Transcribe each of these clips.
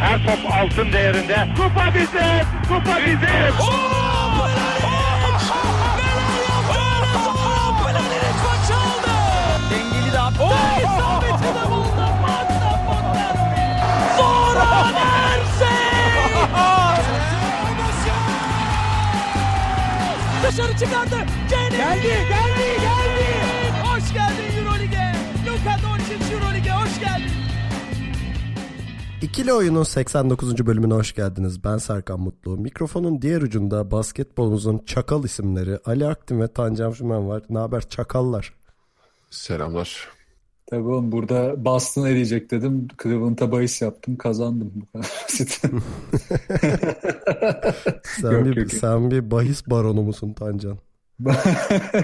Her top altın değerinde. Kupa bizim, kupa bizim. Dengeli de attı. İsabeti de buldu. Matta Fontervi. Zora Dışarı çıkardı. Geldi, geldi, geldi. İkili Oyun'un 89. bölümüne hoş geldiniz. Ben Serkan Mutlu. Mikrofonun diğer ucunda basketbolumuzun çakal isimleri Ali Aktin ve Tancan Fümen var. Ne haber çakallar? Selamlar. Tabii oğlum burada Boston eriyecek dedim. Cleveland'a bahis yaptım. Kazandım. Bu kadar basit. Sen, Yok, bir, yok, sen bir bahis baronu musun Tancan?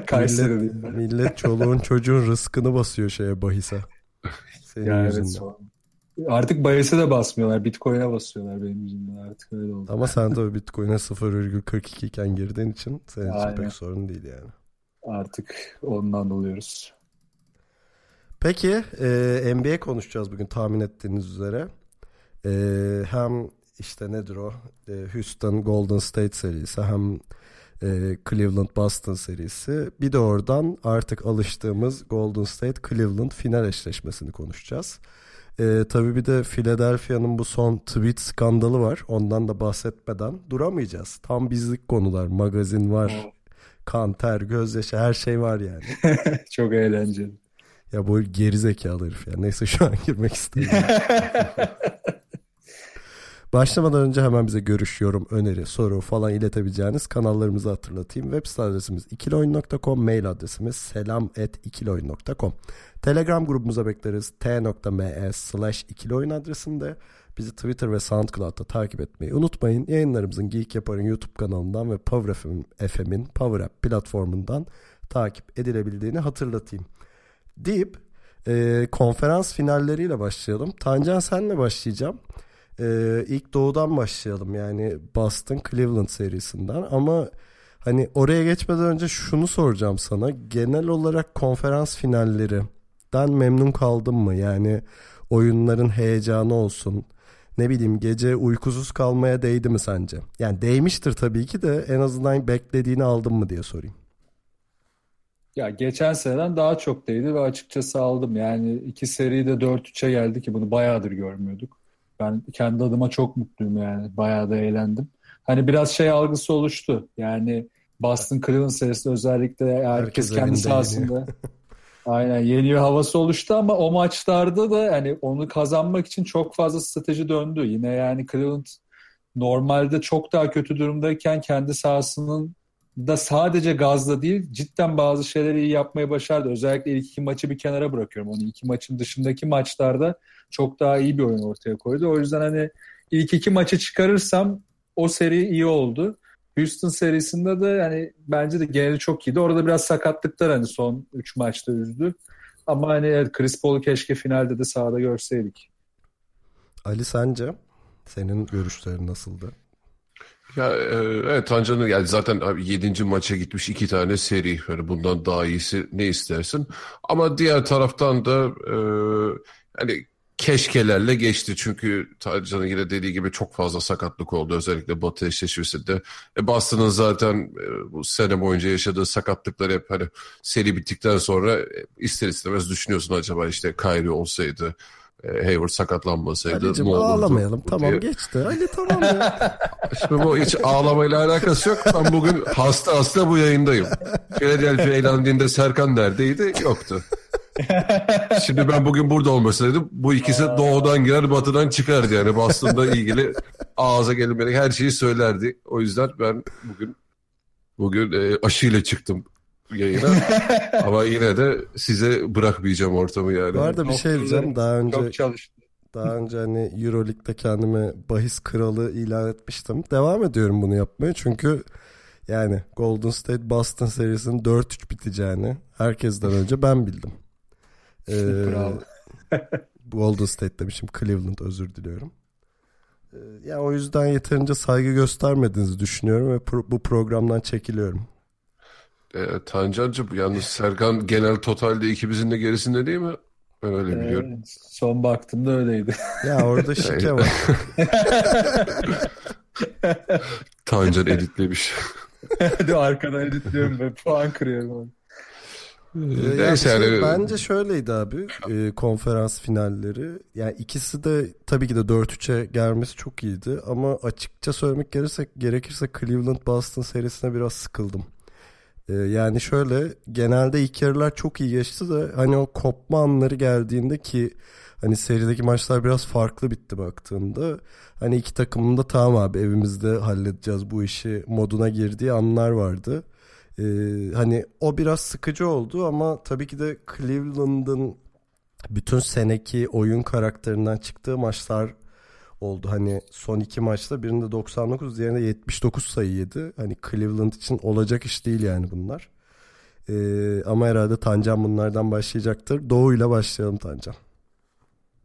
Kayseri'deyim millet, millet çoluğun çocuğun rızkını basıyor şeye bahise. Senin Ya yüzünden. evet, Artık bahise de basmıyorlar. Bitcoin'e basıyorlar benim yüzümden. Artık öyle oldu. Ama sen tabii Bitcoin'e 0,42 iken girdiğin için senin için pek sorun değil yani. Artık ondan oluyoruz. Peki e, NBA konuşacağız bugün tahmin ettiğiniz üzere. E, hem işte nedir o e, Houston Golden State serisi hem e, Cleveland Boston serisi. Bir de oradan artık alıştığımız Golden State Cleveland final eşleşmesini konuşacağız. E, tabii bir de Philadelphia'nın bu son tweet skandalı var. Ondan da bahsetmeden duramayacağız. Tam bizlik konular. Magazin var. Kan, ter, gözyaşı her şey var yani. Çok eğlenceli. Ya bu geri zekalı herif ya. Neyse şu an girmek istemiyorum. Başlamadan önce hemen bize görüş, yorum, öneri, soru falan iletebileceğiniz kanallarımızı hatırlatayım. Web site adresimiz ikiloyun.com, mail adresimiz selam.ikiloyun.com. Telegram grubumuza bekleriz. t.me slash ikiloyun adresinde. Bizi Twitter ve SoundCloud'da takip etmeyi unutmayın. Yayınlarımızın Geek Yapar'ın YouTube kanalından ve Power FM'in, Power App platformundan takip edilebildiğini hatırlatayım deyip e, konferans finalleriyle başlayalım. Tancan senle başlayacağım. E, ilk doğudan başlayalım yani Boston Cleveland serisinden ama hani oraya geçmeden önce şunu soracağım sana. Genel olarak konferans finallerinden memnun kaldın mı? Yani oyunların heyecanı olsun. Ne bileyim gece uykusuz kalmaya değdi mi sence? Yani değmiştir tabii ki de en azından beklediğini aldın mı diye sorayım. Ya geçen seneden daha çok değdi ve açıkçası aldım. Yani iki seride 4-3'e geldi ki bunu bayağıdır görmüyorduk. Ben kendi adıma çok mutluyum yani. Bayağı da eğlendim. Hani biraz şey algısı oluştu. Yani Boston Cleveland serisinde özellikle herkes, Herkes kendi sahasında aynen yeniyor havası oluştu ama o maçlarda da hani onu kazanmak için çok fazla strateji döndü. Yine yani Cleveland normalde çok daha kötü durumdayken kendi sahasının da sadece gazla değil cidden bazı şeyleri iyi yapmayı başardı. Özellikle ilk iki maçı bir kenara bırakıyorum. Onu iki maçın dışındaki maçlarda çok daha iyi bir oyun ortaya koydu. O yüzden hani ilk iki maçı çıkarırsam o seri iyi oldu. Houston serisinde de yani bence de geneli çok iyiydi. Orada biraz sakatlıklar hani son 3 maçta üzdü. Ama hani evet, Chris Paul'u keşke finalde de sahada görseydik. Ali sence senin görüşlerin nasıldı? Ya e, evet Tancan'ın yani zaten abi 7. maça gitmiş iki tane seri. Yani bundan daha iyisi ne istersin? Ama diğer taraftan da e, hani keşkelerle geçti. Çünkü Tancan'ın yine dediği gibi çok fazla sakatlık oldu. Özellikle Batı eşleşmesinde. E, Boston'ın zaten e, bu sene boyunca yaşadığı sakatlıklar hep hani seri bittikten sonra e, ister istemez düşünüyorsun acaba işte Kyrie olsaydı e, Hayward sakatlanmasaydı Ali'cim ne olurdu ağlamayalım. bu Tamam diye. geçti. Ali tamam ya. Şimdi bu hiç ağlamayla alakası yok. Ben bugün hasta hasta bu yayındayım. Philadelphia eğlendiğinde Serkan neredeydi? Yoktu. Şimdi ben bugün burada olmasaydım bu ikisi doğudan girer batıdan çıkardı yani. Boston'da ilgili ağza gelmeyecek her şeyi söylerdi. O yüzden ben bugün bugün e, aşıyla çıktım yayına. Ama yine de size bırakmayacağım ortamı yani. Bu arada bir şey diyeceğim. Daha önce Çok çalıştı. daha önce hani Euroleague'de kendime bahis kralı ilan etmiştim. Devam ediyorum bunu yapmaya çünkü yani Golden State Boston serisinin 4-3 biteceğini herkesten önce ben bildim. Ee, Bravo. Golden State demişim Cleveland özür diliyorum. Ee, ya o yüzden yeterince saygı göstermediğinizi düşünüyorum ve pro- bu programdan çekiliyorum. E, Tancancığım yalnız Serkan genel totalde ikimizin de gerisinde değil mi? Ben öyle biliyorum. Ee, son baktığımda öyleydi. Ya orada şike var. Tancan editlemiş. Hadi arkadan editliyorum ve puan kırıyorum. Ee, ya Neyse şey, yani bence şöyleydi abi e, konferans finalleri. Yani ikisi de tabii ki de 4-3'e gelmesi çok iyiydi ama açıkça söylemek gerekirse, gerekirse Cleveland Boston serisine biraz sıkıldım. E, yani şöyle genelde ilk yarılar çok iyi geçti de hani o kopma anları geldiğinde ki hani serideki maçlar biraz farklı bitti baktığında. Hani iki takımın da tamam abi evimizde halledeceğiz bu işi moduna girdiği anlar vardı. Ee, hani o biraz sıkıcı oldu ama tabii ki de Cleveland'ın bütün seneki oyun karakterinden çıktığı maçlar oldu. Hani son iki maçta birinde 99 diğerinde 79 sayı yedi. Hani Cleveland için olacak iş değil yani bunlar. Ee, ama herhalde Tancan bunlardan başlayacaktır. Doğu ile başlayalım Tancan.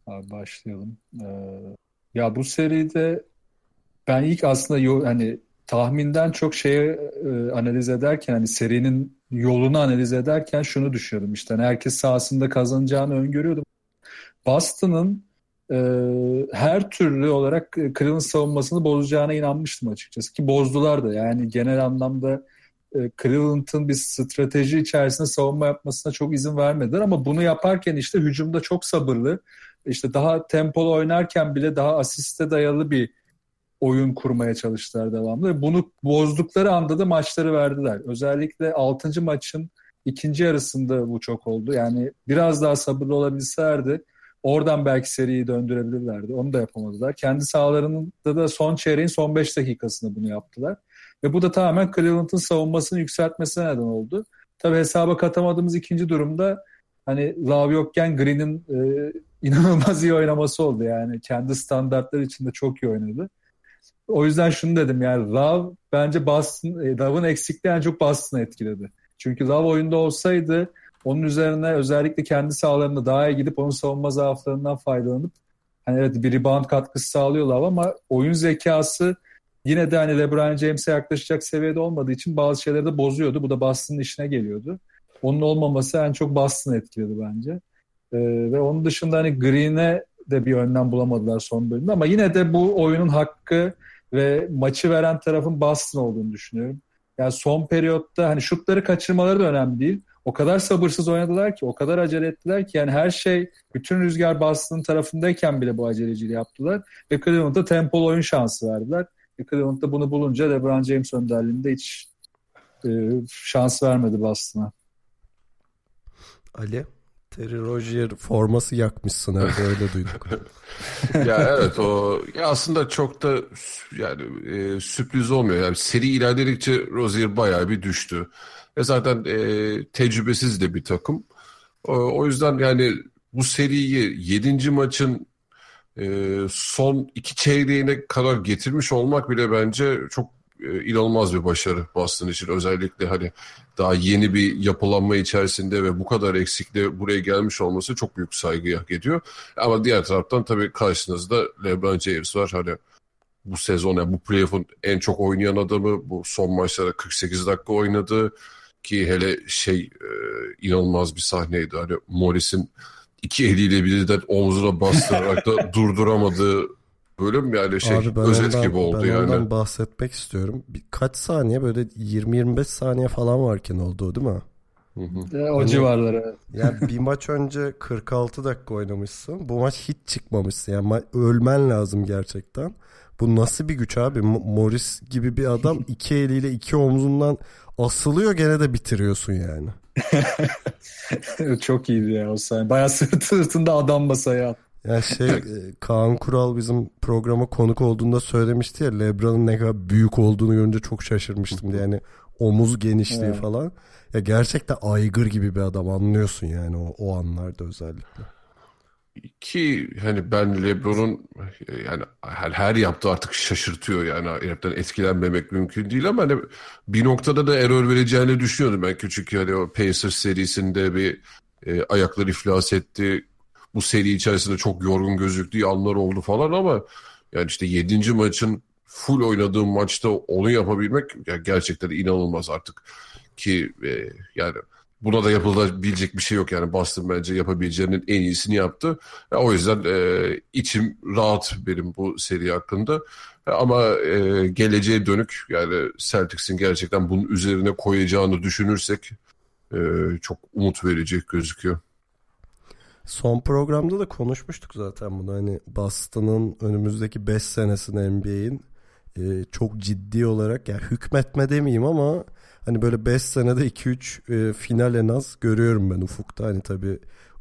Abi başlayalım. Ee, ya bu seride ben ilk aslında yo- hani tahminden çok şeye e, analiz ederken hani serinin yolunu analiz ederken şunu düşünüyordum. İşte hani herkes sahasında kazanacağını öngörüyordum. Boston'ın e, her türlü olarak e, Cleveland savunmasını bozacağına inanmıştım açıkçası. Ki bozdular da. Yani genel anlamda e, Cleveland'ın bir strateji içerisinde savunma yapmasına çok izin vermediler. Ama bunu yaparken işte hücumda çok sabırlı işte daha tempolu oynarken bile daha asiste dayalı bir oyun kurmaya çalıştılar devamlı. Bunu bozdukları anda da maçları verdiler. Özellikle 6. maçın ikinci yarısında bu çok oldu. Yani biraz daha sabırlı olabilselerdi oradan belki seriyi döndürebilirlerdi. Onu da yapamadılar. Kendi sahalarında da son çeyreğin son 5 dakikasında bunu yaptılar. Ve bu da tamamen Cleveland'ın savunmasını yükseltmesine neden oldu. Tabi hesaba katamadığımız ikinci durumda hani Love yokken Green'in e, inanılmaz iyi oynaması oldu yani. Kendi standartları içinde çok iyi oynadı. O yüzden şunu dedim yani Love bence Boston, e, Love'ın eksikliği en çok Boston'ı etkiledi. Çünkü Love oyunda olsaydı onun üzerine özellikle kendi sahalarında daha iyi gidip onun savunma zaaflarından faydalanıp hani evet bir rebound katkısı sağlıyor Love ama oyun zekası yine de hani LeBron James'e yaklaşacak seviyede olmadığı için bazı şeyleri de bozuyordu. Bu da Boston'ın işine geliyordu. Onun olmaması en çok Boston'ı etkiledi bence. Ee, ve onun dışında hani Green'e de bir önlem bulamadılar son bölümde ama yine de bu oyunun hakkı ve maçı veren tarafın Boston olduğunu düşünüyorum. Yani son periyotta hani şutları kaçırmaları da önemli değil. O kadar sabırsız oynadılar ki, o kadar acele ettiler ki yani her şey, bütün rüzgar Boston'ın tarafındayken bile bu aceleciliği yaptılar. Ve Cleveland'a tempolu oyun şansı verdiler. Ve Cleveland da bunu bulunca LeBron James önderliğinde hiç e, şans vermedi Boston'a. Ali? Terry Rozier forması yakmışsın evde öyle duyduk. ya evet o ya aslında çok da yani e, sürpriz olmuyor. Yani seri ilerledikçe Rozier bayağı bir düştü. Ve zaten e, tecrübesiz de bir takım. O, o yüzden yani bu seriyi 7. maçın e, son iki çeyreğine kadar getirmiş olmak bile bence çok e, inanılmaz bir başarı Boston için. Özellikle hani daha yeni bir yapılanma içerisinde ve bu kadar eksikle buraya gelmiş olması çok büyük saygı hak ediyor. Ama diğer taraftan tabii karşınızda LeBron James var. Hani bu sezon yani bu playoff'un en çok oynayan adamı bu son maçlarda 48 dakika oynadı ki hele şey e, inanılmaz bir sahneydi. Hani Morris'in iki eliyle birden omzuna bastırarak da durduramadığı bölüm yani şey Abi ben özet ondan, gibi oldu ben yani. ondan bahsetmek istiyorum. Birkaç saniye böyle 20-25 saniye falan varken oldu değil mi? E, o Hani- civarlara. Yani bir maç önce 46 dakika oynamışsın. Bu maç hiç çıkmamışsın. Yani ma- ölmen lazım gerçekten. Bu nasıl bir güç abi? Mo- Morris gibi bir adam iki eliyle iki omzundan asılıyor gene de bitiriyorsun yani. Çok iyiydi ya o sahne. Bayağı sırt sırtında adam masaya attı. Yani şey e, Kaan Kural bizim programa konuk olduğunda söylemişti ya Lebron'un ne kadar büyük olduğunu görünce çok şaşırmıştım diye. Yani omuz genişliği Evet. falan. Ya gerçekten aygır gibi bir adam anlıyorsun yani o, o anlarda özellikle. Ki hani ben LeBron'un yani her, her yaptığı artık şaşırtıyor yani heriften etkilenmemek mümkün değil ama hani bir noktada da error vereceğini düşünüyordum ben küçük hani o Pacers serisinde bir e, ayakları iflas etti. Bu seri içerisinde çok yorgun gözüktüğü anlar oldu falan ama yani işte 7. maçın full oynadığım maçta onu yapabilmek ya gerçekten inanılmaz artık ki e, yani buna da yapılabilecek bir şey yok yani Boston bence yapabileceğinin en iyisini yaptı. E, o yüzden e, içim rahat benim bu seri hakkında. E, ama e, geleceğe dönük yani Celtics'in gerçekten bunun üzerine koyacağını düşünürsek e, çok umut verici gözüküyor. Son programda da konuşmuştuk zaten bunu. Hani Boston'ın önümüzdeki 5 senesini NBA'in e, çok ciddi olarak yani hükmetme demeyeyim ama hani böyle 5 senede 2-3 e, final en az görüyorum ben ufukta. Hani tabii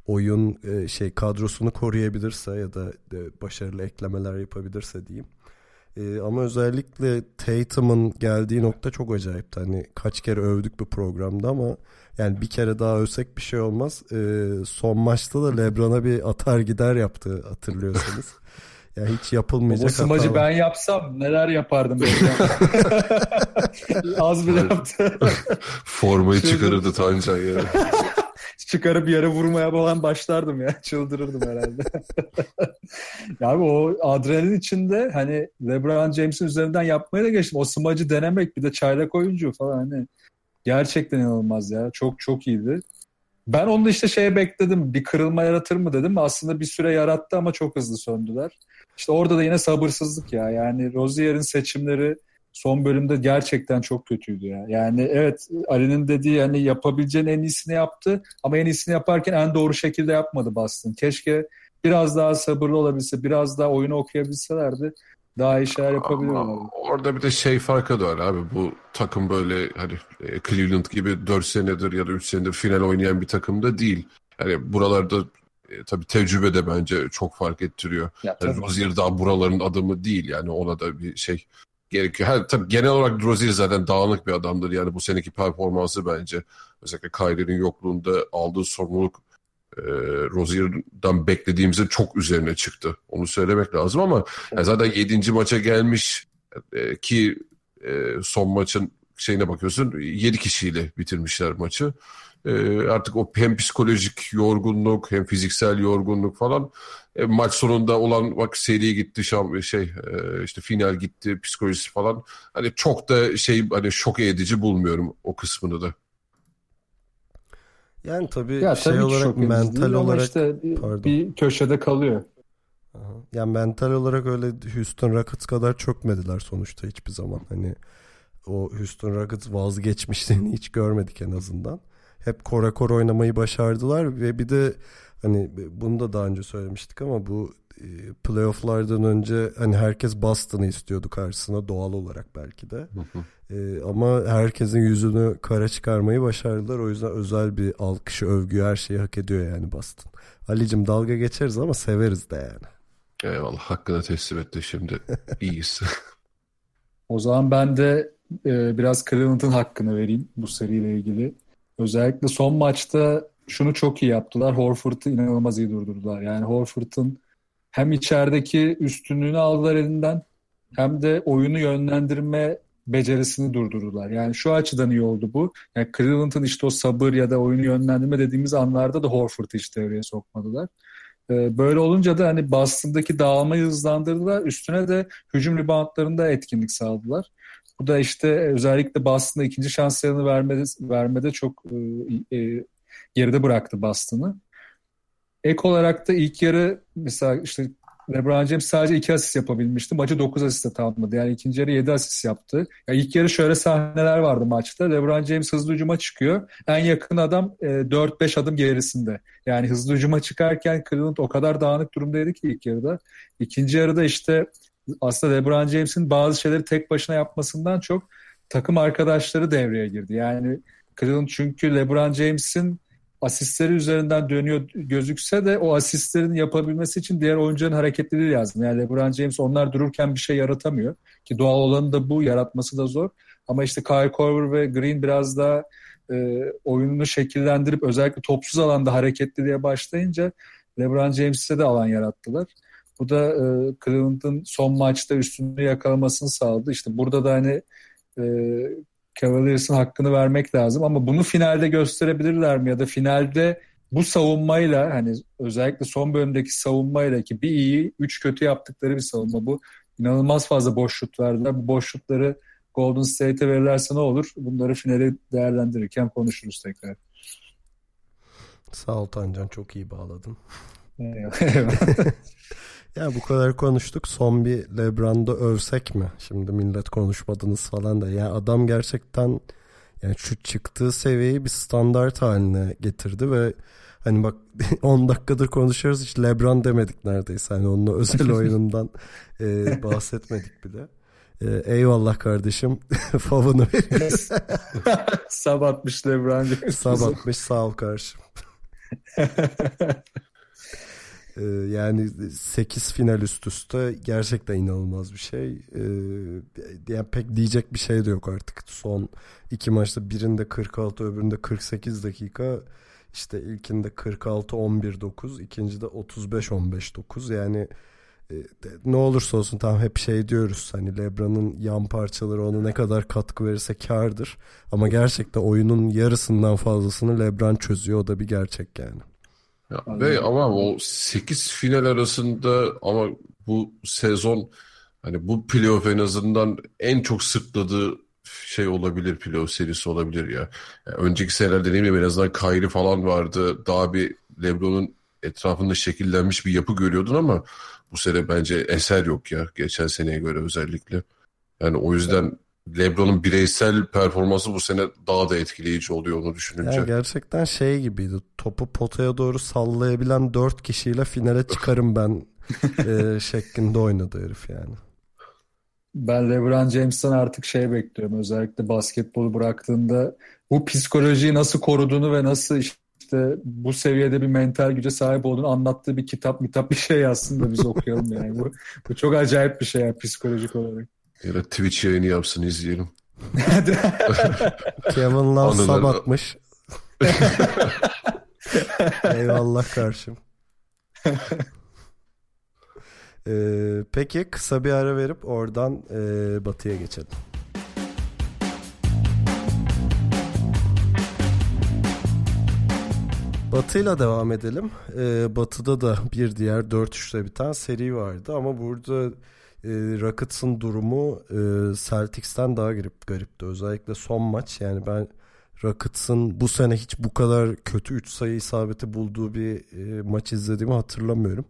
oyun e, şey kadrosunu koruyabilirse ya da e, başarılı eklemeler yapabilirse diyeyim. E, ama özellikle Tatum'un geldiği nokta çok acayipti. Hani kaç kere övdük bu programda ama yani bir kere daha övsek bir şey olmaz. E, son maçta da Lebron'a bir atar gider yaptı hatırlıyorsanız. Ya hiç yapılmayacak O smacı ben yapsam neler yapardım ben. Az bile yaptı. Formayı Şöyle- çıkarırdı Tancan yani. Çıkarıp yere vurmaya falan başlardım ya. Çıldırırdım herhalde. ya abi o adrenalin içinde hani LeBron James'in üzerinden yapmaya da geçtim. O smacı denemek bir de çaylak oyuncu falan hani gerçekten inanılmaz ya. Çok çok iyiydi. Ben onu da işte şeye bekledim. Bir kırılma yaratır mı dedim. Aslında bir süre yarattı ama çok hızlı söndüler. İşte orada da yine sabırsızlık ya. Yani Rozier'in seçimleri son bölümde gerçekten çok kötüydü ya. Yani evet Ali'nin dediği hani yapabileceğin en iyisini yaptı ama en iyisini yaparken en doğru şekilde yapmadı Boston. Keşke biraz daha sabırlı olabilse, biraz daha oyunu okuyabilselerdi daha iyi şeyler yapabilirlerdi. Ama orada bir de şey farkı da var abi. Bu takım böyle hani e, Cleveland gibi 4 senedir ya da 3 senedir final oynayan bir takım da değil. Yani buralarda e, tabii tecrübe de bence çok fark ettiriyor. Ya, Yani. Rozier daha buraların adamı değil yani ona da bir şey gerekiyor. Ha, tabii genel olarak Rozier zaten dağınık bir adamdır. Yani bu seneki performansı bence özellikle Kyrie'nin yokluğunda aldığı sorumluluk e, Rozier'dan beklediğimizin çok üzerine çıktı. Onu söylemek lazım ama yani zaten 7. maça gelmiş e, ki e, son maçın şeyine bakıyorsun 7 kişiyle bitirmişler maçı. E, artık o hem psikolojik yorgunluk hem fiziksel yorgunluk falan e, maç sonunda olan bak seri gitti şam, şey e, işte final gitti psikolojisi falan hani çok da şey hani şok edici bulmuyorum o kısmını da. Yani tabii Ya şey tabii olarak mental değil olarak işte Pardon. bir köşede kalıyor. Aha. Yani mental olarak öyle Houston Rockets kadar çökmediler sonuçta hiçbir zaman. Hani o Houston Rockets vazgeçmişliğini hiç görmedik en azından. Hep kora kora oynamayı başardılar ve bir de hani bunu da daha önce söylemiştik ama bu playofflardan önce hani herkes Boston'ı istiyordu karşısına doğal olarak belki de. E, ama herkesin yüzünü kara çıkarmayı başardılar. O yüzden özel bir alkışı, övgüyü her şeyi hak ediyor yani Boston. Ali'cim dalga geçeriz ama severiz de yani. Eyvallah hakkını teslim etti şimdi iyiyiz. O zaman ben de e, biraz Cleveland'ın hakkını vereyim bu seriyle ilgili. Özellikle son maçta şunu çok iyi yaptılar. Horford'u inanılmaz iyi durdurdular. Yani Horford'un hem içerideki üstünlüğünü aldılar elinden hem de oyunu yönlendirme becerisini durdurdular. Yani şu açıdan iyi oldu bu. Yani Cleveland'ın işte o sabır ya da oyunu yönlendirme dediğimiz anlarda da Horford'u hiç devreye sokmadılar. Ee, Böyle olunca da hani Boston'daki dağılmayı hızlandırdılar. Üstüne de hücum reboundlarında etkinlik sağladılar. Bu da işte özellikle Boston'a ikinci şanslarını vermede, vermede çok e, e, geride bıraktı Boston'ı. Ek olarak da ilk yarı mesela işte LeBron James sadece 2 asist yapabilmişti. Maçı 9 asiste tamamladı. Yani ikinci yarı 7 asist yaptı. Ya ilk yarı şöyle sahneler vardı maçta. LeBron James hızlı hücuma çıkıyor. En yakın adam e, 4-5 adım gerisinde. Yani hızlı hücuma çıkarken Cleveland o kadar dağınık durumdaydı ki ilk yarıda. İkinci yarıda işte aslında LeBron James'in bazı şeyleri tek başına yapmasından çok takım arkadaşları devreye girdi. Yani Cleveland çünkü LeBron James'in asistleri üzerinden dönüyor gözükse de o asistlerin yapabilmesi için diğer oyuncuların hareketliliği lazım. Yani LeBron James onlar dururken bir şey yaratamıyor. Ki doğal olanı da bu, yaratması da zor. Ama işte Kyle Korver ve Green biraz daha e, oyununu şekillendirip özellikle topsuz alanda hareketliliğe başlayınca LeBron James'e de alan yarattılar. Bu da e, Cleveland'ın son maçta üstünlüğü yakalamasını sağladı. İşte burada da hani e, Cavaliers'ın hakkını vermek lazım ama bunu finalde gösterebilirler mi ya da finalde bu savunmayla hani özellikle son bölümdeki savunmayla ki bir iyi, üç kötü yaptıkları bir savunma bu. İnanılmaz fazla boş şut verdiler. Bu boş şutları Golden State'e verirlerse ne olur? Bunları finale değerlendirirken konuşuruz tekrar. Sağ ol Tancan çok iyi bağladın. ya bu kadar konuştuk. Son bir Lebron'da övsek mi? Şimdi millet konuşmadınız falan da. Ya adam gerçekten yani şu çıktığı seviyeyi bir standart haline getirdi ve hani bak 10 dakikadır konuşuyoruz hiç Lebron demedik neredeyse. Hani onun özel oyunundan e, bahsetmedik bile. E, eyvallah kardeşim. Favını veriyoruz. Sab atmış Lebron James. Sab atmış sağ ol kardeşim. Ee, yani 8 final üst üste gerçekten inanılmaz bir şey. Ee, yani pek diyecek bir şey de yok artık. Son iki maçta birinde 46 öbüründe 48 dakika. İşte ilkinde 46-11-9 ikincide 35-15-9 yani e, ne olursa olsun tam hep şey diyoruz hani Lebron'un yan parçaları ona ne kadar katkı verirse kardır ama gerçekten oyunun yarısından fazlasını Lebron çözüyor o da bir gerçek yani. Ya, ve ama o 8 final arasında ama bu sezon hani bu playoff en azından en çok sırtladığı şey olabilir playoff serisi olabilir ya. Yani önceki senelerde dediğim gibi en azından Kyrie falan vardı. Daha bir LeBron'un etrafında şekillenmiş bir yapı görüyordun ama bu sene bence eser yok ya geçen seneye göre özellikle. Yani o yüzden LeBron'un bireysel performansı bu sene daha da etkileyici oluyor onu düşününce. Yani gerçekten şey gibiydi. Topu potaya doğru sallayabilen dört kişiyle finale çıkarım ben e, şeklinde oynadı herif yani. Ben LeBron James'ten artık şey bekliyorum. Özellikle basketbolu bıraktığında bu psikolojiyi nasıl koruduğunu ve nasıl işte bu seviyede bir mental güce sahip olduğunu anlattığı bir kitap mitap bir şey aslında biz okuyalım yani. Bu, bu çok acayip bir şey yani psikolojik olarak. Ya da Twitch yayını yapsın izleyelim. Kevin Love sab atmış. Eyvallah karşım. Ee, peki kısa bir ara verip oradan e, batıya geçelim. Batı'yla devam edelim. Ee, batı'da da bir diğer 4-3'le biten seri vardı ama burada e, Rockets'ın durumu e, Celtics'ten daha garip garipti. Özellikle son maç yani ben Rockets'ın bu sene hiç bu kadar kötü 3 sayı isabeti bulduğu bir e, maç izlediğimi hatırlamıyorum.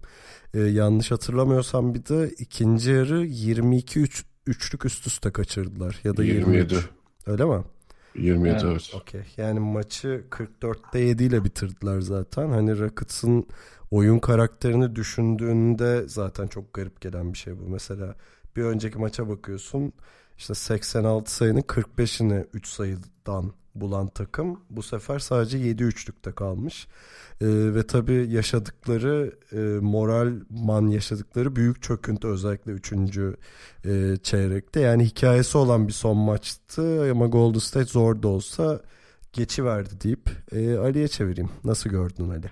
E, yanlış hatırlamıyorsam bir de ikinci yarı 22 3 üçlük üst üste kaçırdılar ya da 27. 23. Öyle mi? 27 evet. evet. Okey. Yani maçı 44'te 7 ile bitirdiler zaten. Hani Rockets'ın oyun karakterini düşündüğünde zaten çok garip gelen bir şey bu. Mesela bir önceki maça bakıyorsun işte 86 sayının 45'ini 3 sayıdan bulan takım bu sefer sadece 7 üçlükte kalmış. Ee, ve tabii yaşadıkları e, moral man yaşadıkları büyük çöküntü özellikle 3. E, çeyrekte. Yani hikayesi olan bir son maçtı ama Golden State zor da olsa geçiverdi deyip e, Ali'ye çevireyim. Nasıl gördün Ali?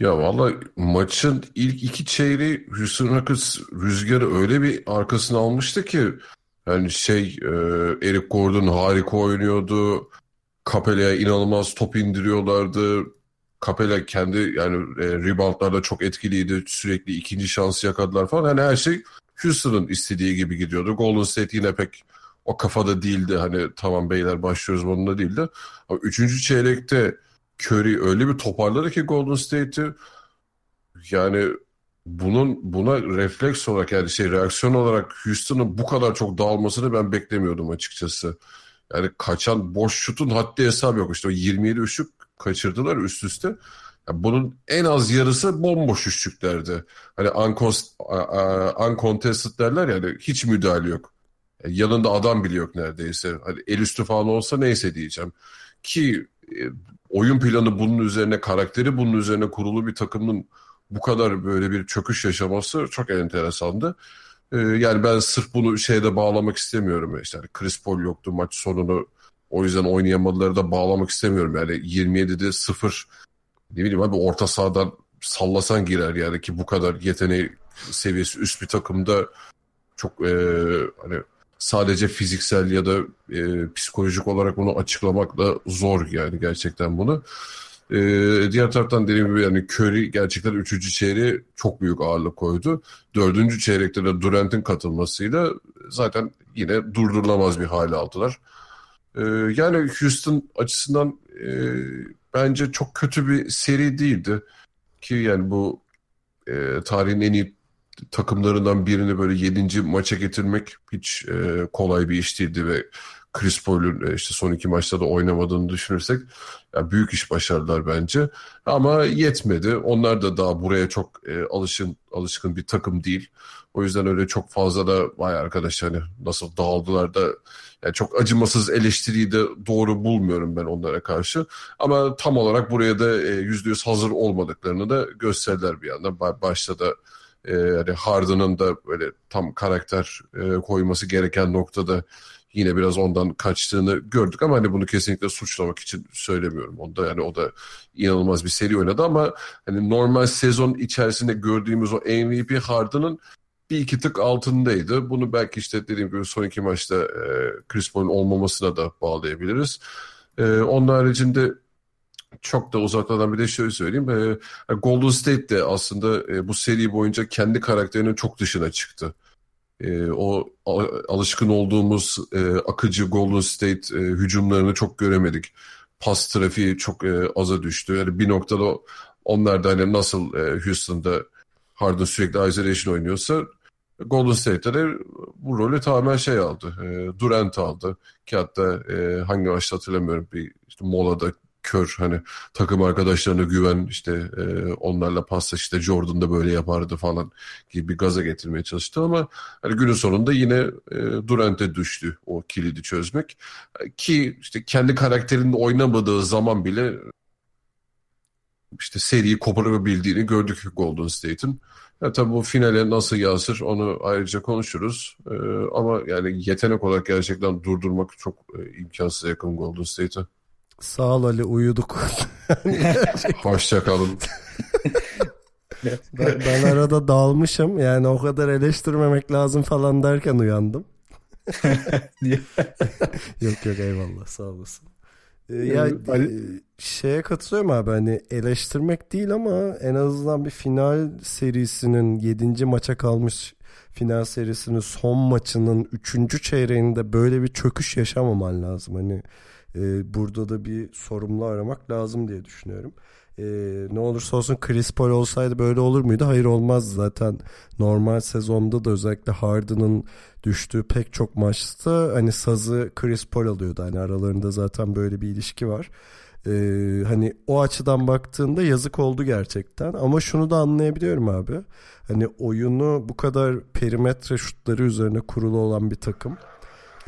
Ya valla maçın ilk iki çeyreği Houston Rockets rüzgarı öyle bir arkasına almıştı ki yani şey e, Eric Gordon harika oynuyordu. Capella'ya inanılmaz top indiriyorlardı. Capella kendi yani e, reboundlarda çok etkiliydi. Sürekli ikinci şansı yakaladılar falan. Hani her şey Houston'ın istediği gibi gidiyordu. Golden State yine pek o kafada değildi. Hani tamam beyler başlıyoruz bununla değildi. Ama üçüncü çeyrekte Curry öyle bir toparladı ki Golden State'i yani bunun buna refleks olarak yani şey reaksiyon olarak Houston'ın bu kadar çok dağılmasını ben beklemiyordum açıkçası. Yani kaçan boş şutun haddi hesabı yok. İşte o 27 üçlük kaçırdılar üst üste. Yani bunun en az yarısı bomboş üçlüklerdi. Hani uncontested derler yani hiç müdahale yok. Yani yanında adam bile yok neredeyse. Hani el üstü falan olsa neyse diyeceğim. Ki e, oyun planı bunun üzerine, karakteri bunun üzerine kurulu bir takımın bu kadar böyle bir çöküş yaşaması çok enteresandı. Ee, yani ben sırf bunu şeyde bağlamak istemiyorum. İşte yani Chris Paul yoktu maç sonunu o yüzden oynayamadıları da bağlamak istemiyorum. Yani 27'de 0 ne bileyim abi orta sahadan sallasan girer yani ki bu kadar yeteneği seviyesi üst bir takımda çok e, hani sadece fiziksel ya da e, psikolojik olarak bunu açıklamak da zor yani gerçekten bunu. E, diğer taraftan dediğim gibi yani Curry gerçekten üçüncü çeyreğe çok büyük ağırlık koydu. Dördüncü çeyrekte de Durant'in katılmasıyla zaten yine durdurulamaz bir hale aldılar. E, yani Houston açısından e, bence çok kötü bir seri değildi. Ki yani bu e, tarihin en iyi takımlarından birini böyle 7. maça getirmek hiç e, kolay bir iş değildi ve Chris Paul'un e, işte son iki maçta da oynamadığını düşünürsek yani büyük iş başardılar bence. Ama yetmedi. Onlar da daha buraya çok e, alışın alışkın bir takım değil. O yüzden öyle çok fazla da vay arkadaş hani nasıl dağıldılar da yani çok acımasız eleştiriyi de doğru bulmuyorum ben onlara karşı. Ama tam olarak buraya da e, yüzde yüz hazır olmadıklarını da gösterdiler bir yandan. Başta da e, yani Harden'ın da böyle tam karakter e, koyması gereken noktada yine biraz ondan kaçtığını gördük ama hani bunu kesinlikle suçlamak için söylemiyorum. Onda yani o da inanılmaz bir seri oynadı ama hani normal sezon içerisinde gördüğümüz o MVP Harden'ın bir iki tık altındaydı. Bunu belki işte dediğim gibi son iki maçta e, Chris Paul'un olmamasına da bağlayabiliriz. E, onun haricinde çok da uzaklardan bir de şöyle söyleyeyim. E, Golden State de aslında e, bu seri boyunca kendi karakterinin çok dışına çıktı. E, o alışkın olduğumuz e, akıcı Golden State e, hücumlarını çok göremedik. Pas trafiği çok e, aza düştü. Yani bir noktada onlar da hani nasıl e, Houston'da Harden sürekli isolation oynuyorsa Golden State'de de bu rolü tamamen şey aldı. E, Durant aldı. Ki hatta e, hangi maçta hatırlamıyorum bir işte molada kör hani takım arkadaşlarına güven işte e, onlarla pasta işte Jordan da böyle yapardı falan gibi bir gaza getirmeye çalıştı ama hani günün sonunda yine e, Durant'e düştü o kilidi çözmek ki işte kendi karakterinde oynamadığı zaman bile işte seriyi koparabildiğini gördük Golden State'in. Ya tabii bu finale nasıl yansır onu ayrıca konuşuruz. Ee, ama yani yetenek olarak gerçekten durdurmak çok e, imkansız yakın Golden State'e. Sağ ol Ali uyuduk. Hoşçakalın. ben, ben arada dalmışım. Yani o kadar eleştirmemek lazım falan derken uyandım. yok yok eyvallah sağ olasın. Ee, ya e, şeye katılıyorum abi hani eleştirmek değil ama en azından bir final serisinin 7. maça kalmış final serisinin son maçının 3. çeyreğinde böyle bir çöküş yaşamaman lazım. Hani e, burada da bir sorumlu aramak lazım diye düşünüyorum. E, ne olursa olsun Chris Paul olsaydı böyle olur muydu? Hayır olmaz zaten normal sezonda da özellikle Harden'ın düştüğü pek çok maçta hani sazı Chris Paul alıyordu. Hani aralarında zaten böyle bir ilişki var. Ee, hani o açıdan baktığında yazık oldu gerçekten ama şunu da anlayabiliyorum abi hani oyunu bu kadar perimetre şutları üzerine kurulu olan bir takım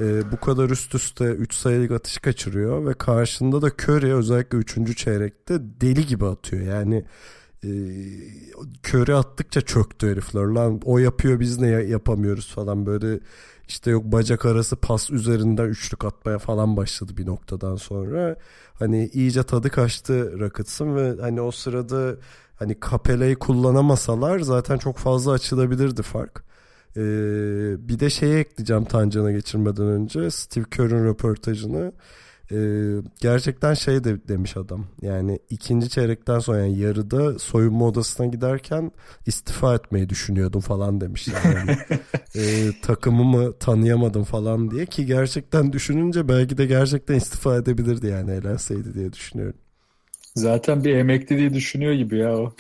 e, bu kadar üst üste 3 sayılık atış kaçırıyor ve karşında da Curry özellikle 3. çeyrekte deli gibi atıyor. Yani e, attıkça çöktü herifler. Lan o yapıyor biz ne yapamıyoruz falan böyle işte yok bacak arası pas üzerinden üçlük atmaya falan başladı bir noktadan sonra. Hani iyice tadı kaçtı Rockets'ın ve hani o sırada hani Capella'yı kullanamasalar zaten çok fazla açılabilirdi fark. Ee, bir de şeyi ekleyeceğim Tancan'a geçirmeden önce Steve Kerr'ın röportajını. Ee, gerçekten şey de demiş adam. Yani ikinci çeyrekten sonra yani yarıda soyunma odasına giderken istifa etmeyi düşünüyordum falan demiş. Yani e, takımımı tanıyamadım falan diye ki gerçekten düşününce belki de gerçekten istifa edebilirdi yani elenseydi diye düşünüyorum. Zaten bir emekli diye düşünüyor gibi ya o.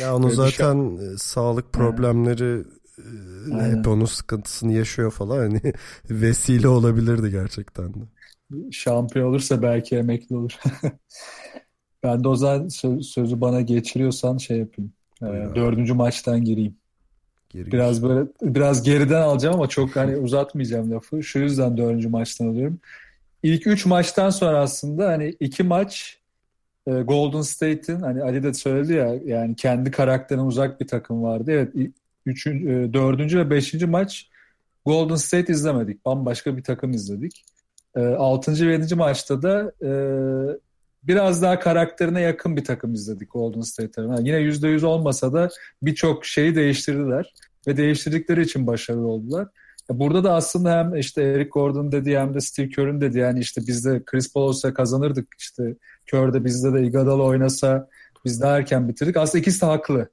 ya onu zaten şey... sağlık problemleri Aynen. hep onun sıkıntısını yaşıyor falan hani vesile olabilirdi gerçekten de. Şampiyon olursa belki emekli olur. ben de o zaman sözü bana geçiriyorsan şey yapayım. Ee, dördüncü maçtan gireyim. Geri biraz böyle biraz geriden alacağım ama çok hani uzatmayacağım lafı. Şu yüzden dördüncü maçtan alıyorum. İlk üç maçtan sonra aslında hani iki maç e, Golden State'in hani Ali de söyledi ya yani kendi karakterine uzak bir takım vardı. Evet üçüncü, e, dördüncü ve beşinci maç Golden State izlemedik. Bambaşka bir takım izledik. E, altıncı ve yedinci maçta da e, biraz daha karakterine yakın bir takım izledik Golden State Yani yine yüzde yüz olmasa da birçok şeyi değiştirdiler ve değiştirdikleri için başarılı oldular. Burada da aslında hem işte Eric Gordon dedi hem de Steve Kerr'ün dedi yani işte bizde Chris Paul olsa kazanırdık işte Kerr bizde de Iguodala oynasa biz daha erken bitirdik. Aslında ikisi de haklı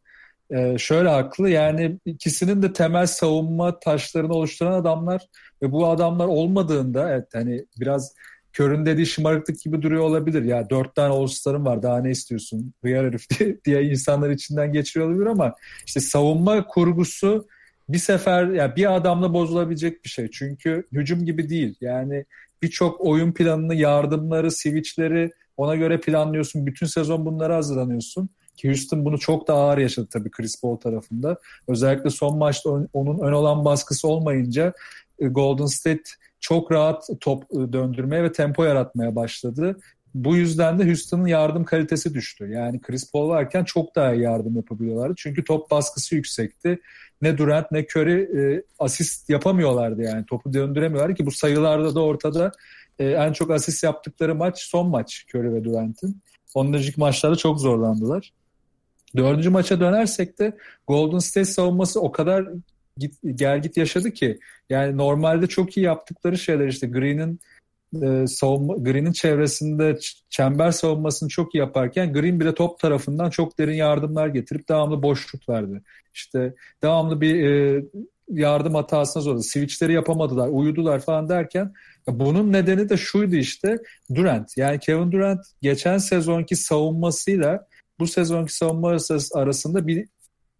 e, şöyle haklı yani ikisinin de temel savunma taşlarını oluşturan adamlar ve bu adamlar olmadığında evet hani biraz Kör'ün dediği şımarıklık gibi duruyor olabilir. Ya dört tane All-Star'ım var daha ne istiyorsun? Hıyar herif diye, diye insanlar içinden geçiriyor olabilir ama işte savunma kurgusu bir sefer ya yani bir adamla bozulabilecek bir şey. Çünkü hücum gibi değil. Yani birçok oyun planını, yardımları, switchleri ona göre planlıyorsun. Bütün sezon bunlara hazırlanıyorsun. Houston bunu çok daha ağır yaşadı tabii Chris Paul tarafında. Özellikle son maçta onun ön olan baskısı olmayınca e, Golden State çok rahat top e, döndürmeye ve tempo yaratmaya başladı. Bu yüzden de Houston'ın yardım kalitesi düştü. Yani Chris Paul varken çok daha iyi yardım yapabiliyorlardı. Çünkü top baskısı yüksekti. Ne Durant ne Curry e, asist yapamıyorlardı yani. Topu döndüremiyorlardı ki bu sayılarda da ortada e, en çok asist yaptıkları maç son maç Curry ve Durant'in. Önceki maçlarda çok zorlandılar. Dördüncü maça dönersek de Golden State savunması o kadar git, gel git yaşadı ki yani normalde çok iyi yaptıkları şeyler işte Green'in e, savunma, Green'in çevresinde çember savunmasını çok iyi yaparken Green bile top tarafından çok derin yardımlar getirip devamlı boşluk verdi. İşte devamlı bir e, yardım hatasına zorladı. Switchleri yapamadılar, uyudular falan derken bunun nedeni de şuydu işte Durant. Yani Kevin Durant geçen sezonki savunmasıyla bu sezonki savunma arasında bir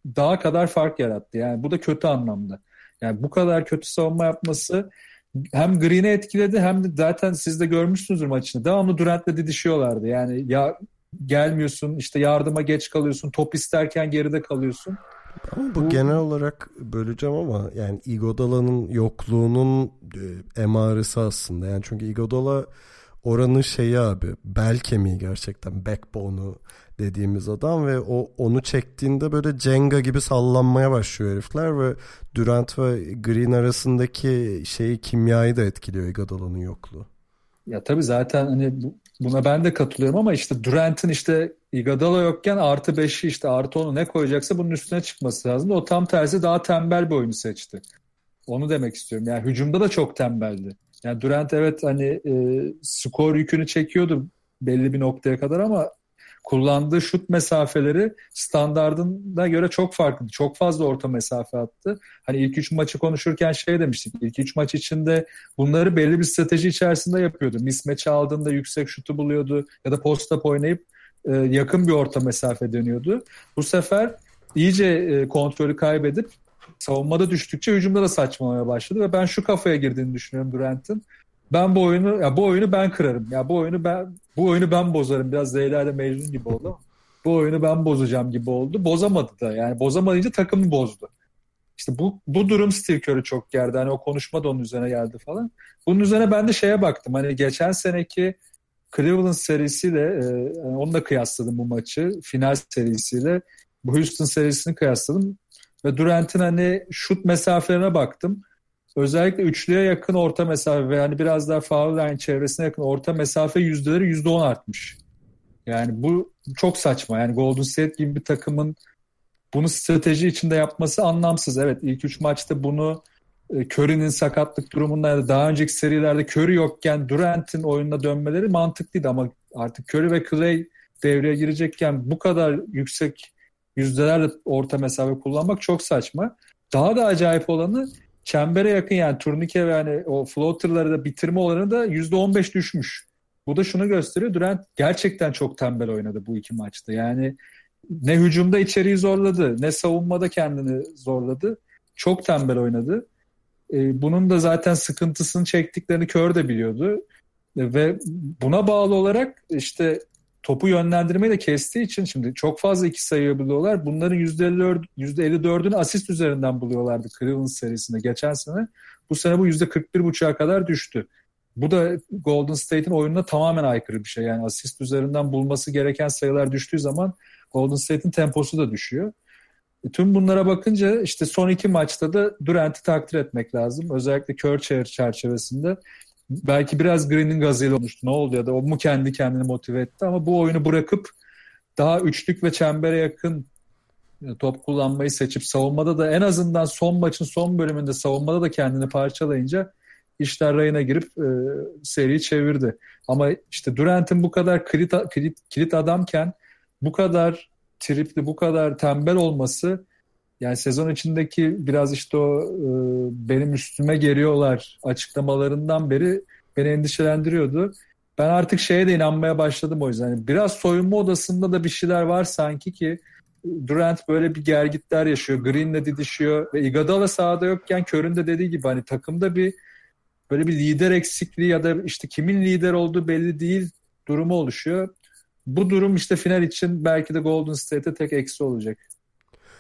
daha kadar fark yarattı. Yani bu da kötü anlamda. Yani bu kadar kötü savunma yapması hem Green'i etkiledi hem de zaten siz de görmüşsünüzdür maçını. Devamlı Durant'le didişiyorlardı. Yani ya gelmiyorsun işte yardıma geç kalıyorsun top isterken geride kalıyorsun. Ama bu, bu genel olarak böleceğim ama yani Igodala'nın yokluğunun e, emaresi aslında. Yani çünkü Igodala oranın şeyi abi bel kemiği gerçekten backbone'u dediğimiz adam ve o onu çektiğinde böyle Jenga gibi sallanmaya başlıyor herifler ve Durant ve Green arasındaki şeyi kimyayı da etkiliyor Iguodala'nın yokluğu. Ya tabii zaten hani buna ben de katılıyorum ama işte Durant'ın işte Iguodala yokken artı 5'i işte artı 10'u ne koyacaksa bunun üstüne çıkması lazım. O tam tersi daha tembel bir oyunu seçti. Onu demek istiyorum. Yani hücumda da çok tembeldi. Yani Durant evet hani e, skor yükünü çekiyordu belli bir noktaya kadar ama kullandığı şut mesafeleri standardına göre çok farklı. Çok fazla orta mesafe attı. Hani ilk üç maçı konuşurken şey demiştik. İlk üç maç içinde bunları belli bir strateji içerisinde yapıyordu. Mismatch aldığında yüksek şutu buluyordu ya da post-up oynayıp e, yakın bir orta mesafe dönüyordu. Bu sefer iyice e, kontrolü kaybedip savunmada düştükçe hücumda da saçmalamaya başladı ve ben şu kafaya girdiğini düşünüyorum Durant'ın. Ben bu oyunu ya bu oyunu ben kırarım. Ya bu oyunu ben bu oyunu ben bozarım. Biraz Zeyla ile Mecnun gibi oldu. Bu oyunu ben bozacağım gibi oldu. Bozamadı da. Yani bozamayınca takımı bozdu. İşte bu bu durum Steve Kerr'ü çok gerdi. Hani o konuşma da onun üzerine geldi falan. Bunun üzerine ben de şeye baktım. Hani geçen seneki Cleveland serisiyle e, onunla kıyasladım bu maçı. Final serisiyle bu Houston serisini kıyasladım. Ve Durant'in hani şut mesafelerine baktım özellikle üçlüye yakın orta mesafe ve yani biraz daha foul line çevresine yakın orta mesafe yüzdeleri yüzde on artmış. Yani bu çok saçma. Yani Golden State gibi bir takımın bunu strateji içinde yapması anlamsız. Evet ilk üç maçta bunu e, Curry'nin sakatlık durumunda ya da daha önceki serilerde Curry yokken Durant'in oyununa dönmeleri mantıklıydı ama artık Curry ve Clay devreye girecekken bu kadar yüksek yüzdelerle orta mesafe kullanmak çok saçma. Daha da acayip olanı çembere yakın yani turnike ve yani o floaterları da bitirme oranı da %15 düşmüş. Bu da şunu gösteriyor. Durant gerçekten çok tembel oynadı bu iki maçta. Yani ne hücumda içeriği zorladı ne savunmada kendini zorladı. Çok tembel oynadı. Ee, bunun da zaten sıkıntısını çektiklerini Kör de biliyordu. Ee, ve buna bağlı olarak işte topu yönlendirmeyi de kestiği için şimdi çok fazla iki sayı buluyorlar. Bunların %54, %54'ünü asist üzerinden buluyorlardı Cleveland serisinde geçen sene. Bu sene bu %41.5'a kadar düştü. Bu da Golden State'in oyununa tamamen aykırı bir şey. Yani asist üzerinden bulması gereken sayılar düştüğü zaman Golden State'in temposu da düşüyor. E, tüm bunlara bakınca işte son iki maçta da Durant'i takdir etmek lazım. Özellikle Kör çerçevesinde belki biraz Green'in gazıyla olmuştu. Ne oldu ya da o mu kendi kendini motive etti ama bu oyunu bırakıp daha üçlük ve çembere yakın e, top kullanmayı seçip savunmada da en azından son maçın son bölümünde savunmada da kendini parçalayınca işler rayına girip e, seriyi çevirdi. Ama işte Durant'in bu kadar kilit, kilit, kilit adamken bu kadar tripli, bu kadar tembel olması yani sezon içindeki biraz işte o e, benim üstüme geliyorlar açıklamalarından beri beni endişelendiriyordu. Ben artık şeye de inanmaya başladım o yüzden. Yani biraz soyunma odasında da bir şeyler var sanki ki Durant böyle bir gergitler yaşıyor. Green'le didişiyor ve Iguodala sahada yokken Kör'ün de dediği gibi hani takımda bir böyle bir lider eksikliği ya da işte kimin lider olduğu belli değil durumu oluşuyor. Bu durum işte final için belki de Golden State'e tek eksi olacak.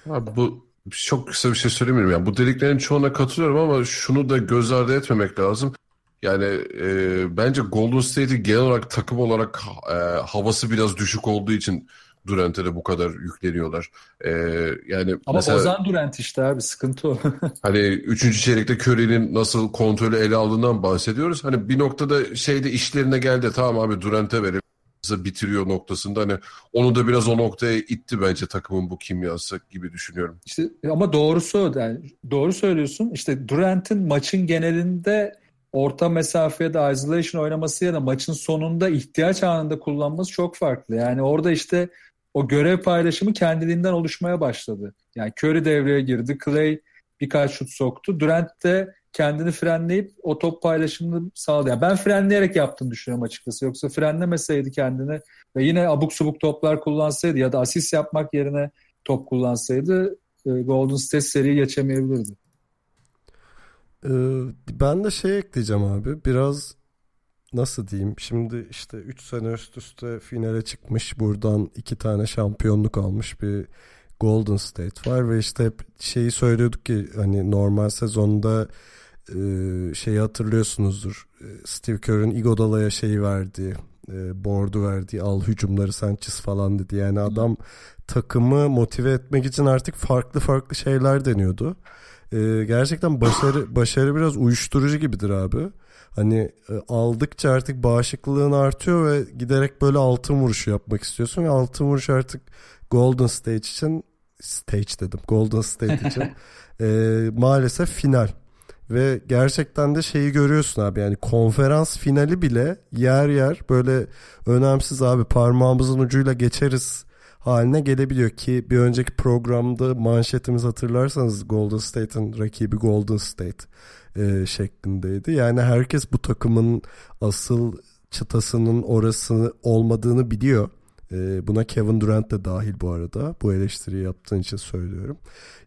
Abi bu çok kısa bir şey söylemiyorum. Yani bu dediklerin çoğuna katılıyorum ama şunu da göz ardı etmemek lazım. Yani e, bence Golden State'i genel olarak takım olarak e, havası biraz düşük olduğu için Durant'e de bu kadar yükleniyorlar. Ee, yani Ama mesela, Ozan Durant işte abi sıkıntı o. hani 3. çeyrekte Curry'nin nasıl kontrolü ele aldığından bahsediyoruz. Hani bir noktada şeyde işlerine geldi tamam abi Durant'e verelim bitiriyor noktasında hani onu da biraz o noktaya itti bence takımın bu kimyası gibi düşünüyorum. İşte ama doğrusu yani doğru söylüyorsun. İşte Durant'in maçın genelinde orta mesafeye de isolation oynaması ya da maçın sonunda ihtiyaç anında kullanması çok farklı. Yani orada işte o görev paylaşımı kendiliğinden oluşmaya başladı. Yani Curry devreye girdi, Clay birkaç şut soktu. Durant de kendini frenleyip o top paylaşımını sağladı. Yani ben frenleyerek yaptığını düşünüyorum açıkçası. Yoksa frenlemeseydi kendini ve yine abuk subuk toplar kullansaydı ya da asist yapmak yerine top kullansaydı e, Golden State seriyi geçemeyebilirdi. Ee, ben de şey ekleyeceğim abi. Biraz nasıl diyeyim şimdi işte 3 sene üst üste finale çıkmış buradan 2 tane şampiyonluk almış bir Golden State var ve işte hep şeyi söylüyorduk ki hani normal sezonda e, şeyi hatırlıyorsunuzdur e, Steve Kerr'ın Iguodala'ya şeyi verdiği e, board'u verdiği al hücumları sen çiz falan dedi yani adam takımı motive etmek için artık farklı farklı şeyler deniyordu. E, gerçekten başarı başarı biraz uyuşturucu gibidir abi. Hani e, aldıkça artık bağışıklığın artıyor ve giderek böyle altın vuruşu yapmak istiyorsun ve altın vuruş artık Golden State için stage dedim Golden State için e, maalesef final ve gerçekten de şeyi görüyorsun abi yani konferans finali bile yer yer böyle önemsiz abi parmağımızın ucuyla geçeriz haline gelebiliyor ki bir önceki programda manşetimiz hatırlarsanız Golden State'in rakibi Golden State e, şeklindeydi. Yani herkes bu takımın asıl çıtasının orası olmadığını biliyor. E, buna Kevin Durant de dahil bu arada. Bu eleştiriyi yaptığın için söylüyorum.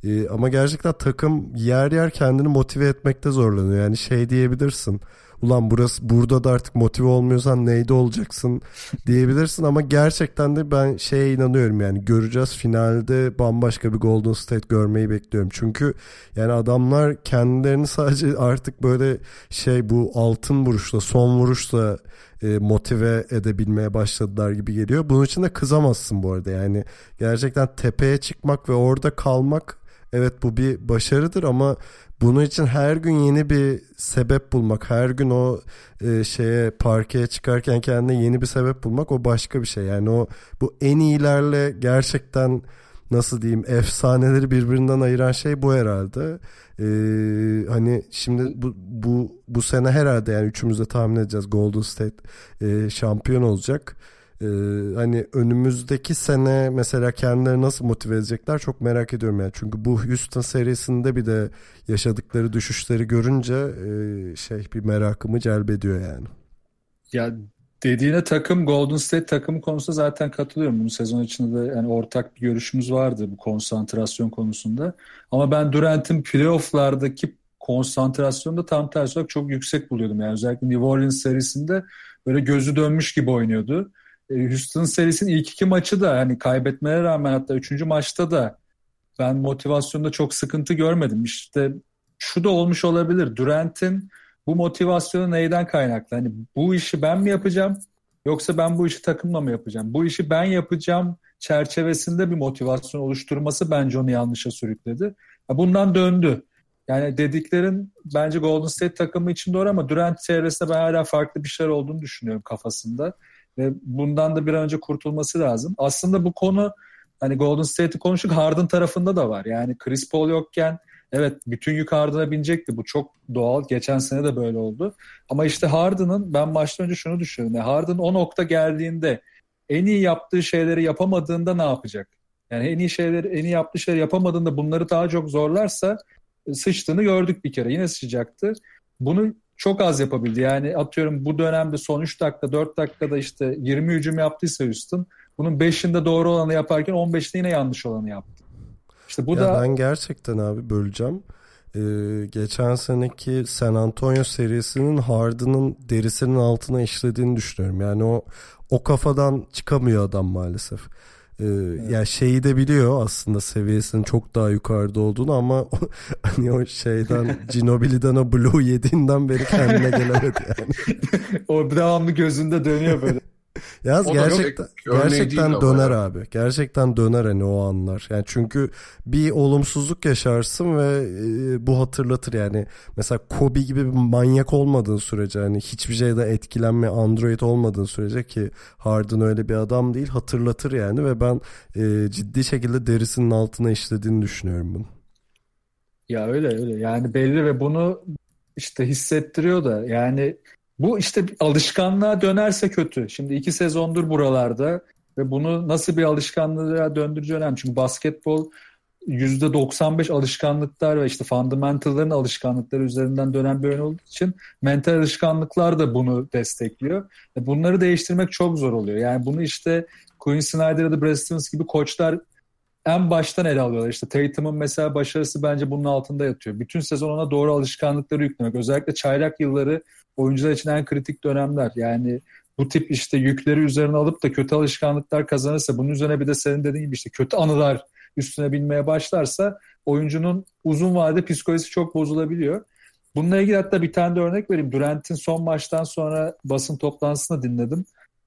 E, ama gerçekten takım yer yer kendini motive etmekte zorlanıyor. Yani şey diyebilirsin ulan burası burada da artık motive olmuyorsan neyde olacaksın diyebilirsin ama gerçekten de ben şeye inanıyorum yani göreceğiz finalde bambaşka bir Golden State görmeyi bekliyorum. Çünkü yani adamlar kendilerini sadece artık böyle şey bu altın vuruşla son vuruşla e, motive edebilmeye başladılar gibi geliyor. Bunun için de kızamazsın bu arada yani gerçekten tepeye çıkmak ve orada kalmak evet bu bir başarıdır ama bunun için her gün yeni bir sebep bulmak, her gün o e, şeye parkeye çıkarken kendine yeni bir sebep bulmak o başka bir şey. Yani o bu en iyilerle gerçekten nasıl diyeyim efsaneleri birbirinden ayıran şey bu herhalde. Ee, hani şimdi bu bu bu sene herhalde yani üçümüz de tahmin edeceğiz Golden State e, şampiyon olacak. Ee, hani önümüzdeki sene mesela kendileri nasıl motive edecekler çok merak ediyorum yani. Çünkü bu Houston serisinde bir de yaşadıkları düşüşleri görünce e, şey bir merakımı celbediyor yani. Ya dediğine takım Golden State takımı konusunda zaten katılıyorum. Bunu sezon içinde de yani ortak bir görüşümüz vardı bu konsantrasyon konusunda. Ama ben Durant'in playoff'lardaki konsantrasyonu da tam tersi olarak çok yüksek buluyordum. Yani özellikle New Orleans serisinde böyle gözü dönmüş gibi oynuyordu. E, Houston serisinin ilk iki maçı da hani kaybetmeye rağmen hatta üçüncü maçta da ben motivasyonda çok sıkıntı görmedim. İşte şu da olmuş olabilir. Durant'in bu motivasyonu neyden kaynaklı? Hani bu işi ben mi yapacağım yoksa ben bu işi takımla mı yapacağım? Bu işi ben yapacağım çerçevesinde bir motivasyon oluşturması bence onu yanlışa sürükledi. Bundan döndü. Yani dediklerin bence Golden State takımı için doğru ama Durant çevresinde ben hala farklı bir şeyler olduğunu düşünüyorum kafasında. Ve bundan da bir an önce kurtulması lazım. Aslında bu konu hani Golden State'i konuştuk Harden tarafında da var. Yani Chris Paul yokken evet bütün yük Harden'a binecekti. Bu çok doğal. Geçen sene de böyle oldu. Ama işte Harden'ın ben maçtan önce şunu düşünüyorum. Yani Harden o nokta geldiğinde en iyi yaptığı şeyleri yapamadığında ne yapacak? Yani en iyi şeyleri, en iyi yaptığı şeyleri yapamadığında bunları daha çok zorlarsa sıçtığını gördük bir kere. Yine sıçacaktı. Bunu çok az yapabildi. Yani atıyorum bu dönemde son 3 dakika 4 dakikada işte 20 hücum yaptıysa Houston bunun 5'inde doğru olanı yaparken 15'te yine yanlış olanı yaptı. İşte bu ya da ben gerçekten abi böleceğim. Ee, geçen seneki San Antonio serisinin Harden'ın derisinin altına işlediğini düşünüyorum. Yani o o kafadan çıkamıyor adam maalesef. Ee, evet. Yani şeyi de biliyor aslında seviyesinin çok daha yukarıda olduğunu ama hani o şeyden Ginobili'den o Blue yediğinden beri kendine gelemedi yani. o devamlı gözünde dönüyor böyle. Yaz gerçekten gerçekten döner ya. abi. Gerçekten döner hani o anlar. Yani çünkü bir olumsuzluk yaşarsın ve e, bu hatırlatır yani. Mesela Kobe gibi bir manyak olmadığın sürece hani hiçbir şeyden etkilenme android olmadığın sürece ki Harden öyle bir adam değil hatırlatır yani ve ben e, ciddi şekilde derisinin altına işlediğini düşünüyorum bunu. Ya öyle öyle yani belli ve bunu işte hissettiriyor da yani bu işte alışkanlığa dönerse kötü. Şimdi iki sezondur buralarda ve bunu nasıl bir alışkanlığa döndürücü önemli. Çünkü basketbol %95 alışkanlıklar ve işte fundamentalların alışkanlıkları üzerinden dönen bir oyun olduğu için mental alışkanlıklar da bunu destekliyor. E, bunları değiştirmek çok zor oluyor. Yani bunu işte Quinn Snyder ya da Brad Stevens gibi koçlar en baştan ele alıyorlar. İşte Tatum'un mesela başarısı bence bunun altında yatıyor. Bütün sezon ona doğru alışkanlıkları yüklemek. Özellikle çaylak yılları oyuncular için en kritik dönemler. Yani bu tip işte yükleri üzerine alıp da kötü alışkanlıklar kazanırsa bunun üzerine bir de senin dediğin gibi işte kötü anılar üstüne binmeye başlarsa oyuncunun uzun vadede psikolojisi çok bozulabiliyor. Bununla ilgili hatta bir tane de örnek vereyim. Durant'in son maçtan sonra basın toplantısını dinledim.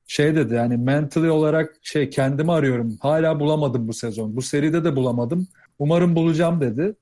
Şey dedi yani mentally olarak şey kendimi arıyorum. Hala bulamadım bu sezon. Bu seride de bulamadım. Umarım bulacağım dedi.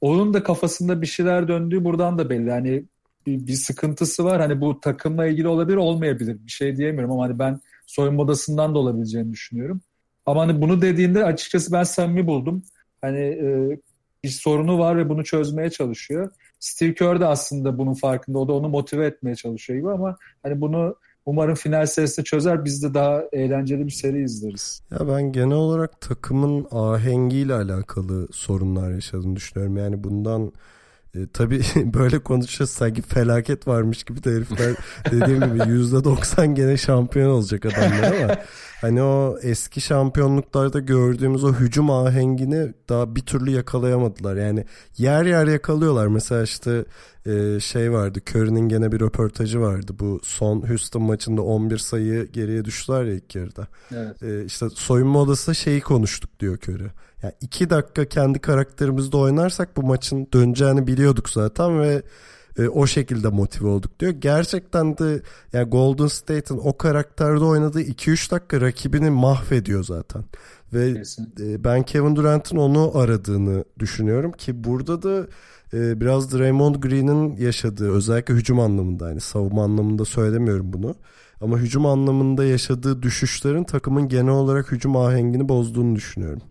Onun da kafasında bir şeyler döndüğü buradan da belli. Yani bir, bir sıkıntısı var. Hani bu takımla ilgili olabilir olmayabilir. Bir şey diyemiyorum ama hani ben soyunma odasından da olabileceğini düşünüyorum. Ama hani bunu dediğinde açıkçası ben samimi buldum. Hani e, bir sorunu var ve bunu çözmeye çalışıyor. Steve Kerr de aslında bunun farkında. O da onu motive etmeye çalışıyor gibi ama hani bunu umarım final serisinde çözer. Biz de daha eğlenceli bir seri izleriz. Ya ben genel olarak takımın ahengiyle alakalı sorunlar yaşadığını düşünüyorum. Yani bundan e, tabii böyle konuşuyoruz sanki felaket varmış gibi de herifler dediğim gibi %90 gene şampiyon olacak adamlar ama hani o eski şampiyonluklarda gördüğümüz o hücum ahengini daha bir türlü yakalayamadılar. Yani yer yer yakalıyorlar. Mesela işte e, şey vardı Curry'nin gene bir röportajı vardı. Bu son Houston maçında 11 sayı geriye düştüler ya ilk yarıda. Evet. E, işte soyunma odasında şeyi konuştuk diyor Curry. Yani iki dakika kendi karakterimizde oynarsak bu maçın döneceğini biliyorduk zaten ve e, o şekilde motive olduk diyor. Gerçekten de yani Golden State'in o karakterde oynadığı 2-3 dakika rakibini mahvediyor zaten. Ve e, ben Kevin Durant'ın onu aradığını düşünüyorum ki burada da e, biraz Draymond Green'in yaşadığı özellikle hücum anlamında yani savunma anlamında söylemiyorum bunu. Ama hücum anlamında yaşadığı düşüşlerin takımın genel olarak hücum ahengini bozduğunu düşünüyorum.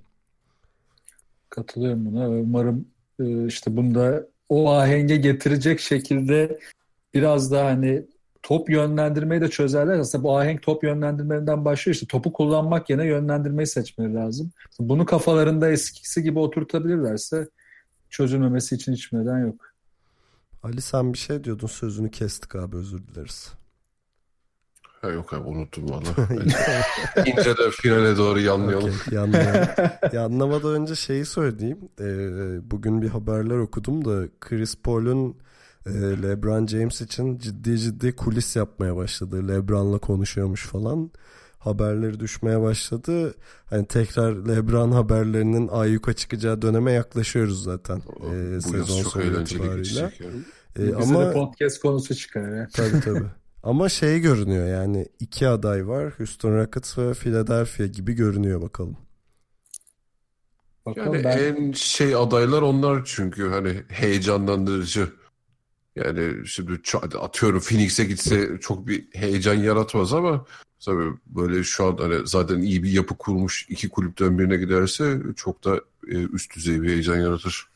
Katılıyorum buna. Umarım e, işte bunda o ahenge getirecek şekilde biraz daha hani top yönlendirmeyi de çözerler. Aslında bu ahenk top yönlendirmelerinden başlıyor. İşte topu kullanmak yerine yönlendirmeyi seçmeleri lazım. Bunu kafalarında eskisi gibi oturtabilirlerse çözülmemesi için hiç neden yok. Ali sen bir şey diyordun sözünü kestik abi özür dileriz. Ha, yok abi unuttum valla. İnce de finale doğru yanlayalım. Okay, yanlayalım. Yanlamadan önce şeyi söyleyeyim. Ee, bugün bir haberler okudum da Chris Paul'un e, LeBron James için ciddi ciddi kulis yapmaya başladı. LeBron'la konuşuyormuş falan. Haberleri düşmeye başladı. Hani tekrar LeBron haberlerinin ayyuka çıkacağı döneme yaklaşıyoruz zaten. O, ee, bu sezon çok eğlenceli geçecek. Yani. Ee, Bize ama... de podcast konusu çıkar. Tabii tabii. Ama şey görünüyor yani iki aday var. Houston Rockets ve Philadelphia gibi görünüyor bakalım. Bakalım yani ben... en şey adaylar onlar çünkü hani heyecanlandırıcı. Yani şimdi atıyorum Phoenix'e gitse çok bir heyecan yaratmaz ama tabii böyle şu an hani zaten iyi bir yapı kurmuş iki kulüpten birine giderse çok da e, üst düzey bir heyecan yaratır.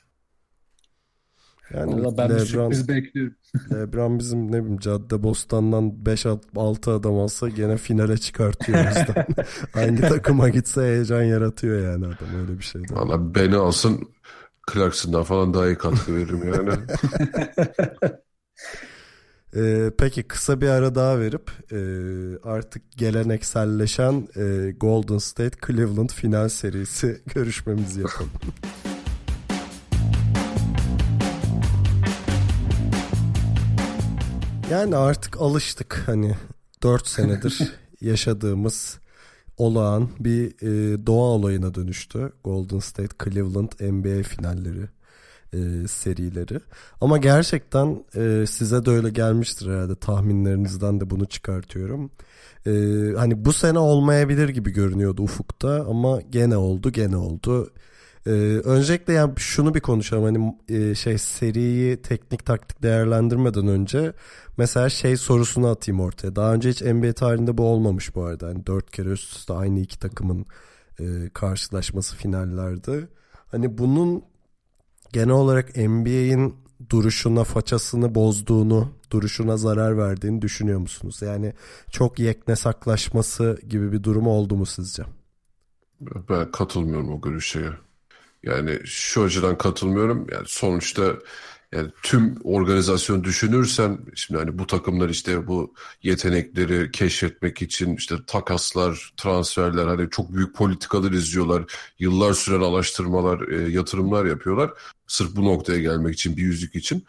Yani Vallahi ben Lebron, bir bekliyorum. Lebron bizim ne bileyim Cadde Bostan'dan 5-6 adam alsa gene finale çıkartıyor bizden. Hangi takıma gitse heyecan yaratıyor yani adam öyle bir şey. Valla beni alsın Clarkson'dan falan daha iyi katkı veririm yani. Ee, peki kısa bir ara daha verip e, artık gelenekselleşen e, Golden State Cleveland final serisi görüşmemizi yapalım. Yani artık alıştık hani 4 senedir yaşadığımız olağan bir e, doğa olayına dönüştü. Golden State Cleveland NBA finalleri e, serileri. Ama gerçekten e, size de öyle gelmiştir herhalde tahminlerinizden de bunu çıkartıyorum. E, hani bu sene olmayabilir gibi görünüyordu ufukta ama gene oldu gene oldu. Ee, öncelikle yani şunu bir konuşalım hani e, şey seriyi teknik taktik değerlendirmeden önce mesela şey sorusunu atayım ortaya. Daha önce hiç NBA tarihinde bu olmamış bu arada. Hani dört kere üst üste aynı iki takımın e, karşılaşması finallerde. Hani bunun genel olarak NBA'in duruşuna, façasını bozduğunu, duruşuna zarar verdiğini düşünüyor musunuz? Yani çok yeknesaklaşması gibi bir durum oldu mu sizce? Ben katılmıyorum o görüşe. Yani şu açıdan katılmıyorum. Yani sonuçta yani tüm organizasyon düşünürsen şimdi hani bu takımlar işte bu yetenekleri keşfetmek için işte takaslar, transferler hani çok büyük politikalar izliyorlar. Yıllar süren araştırmalar, e, yatırımlar yapıyorlar. Sırf bu noktaya gelmek için, bir yüzük için.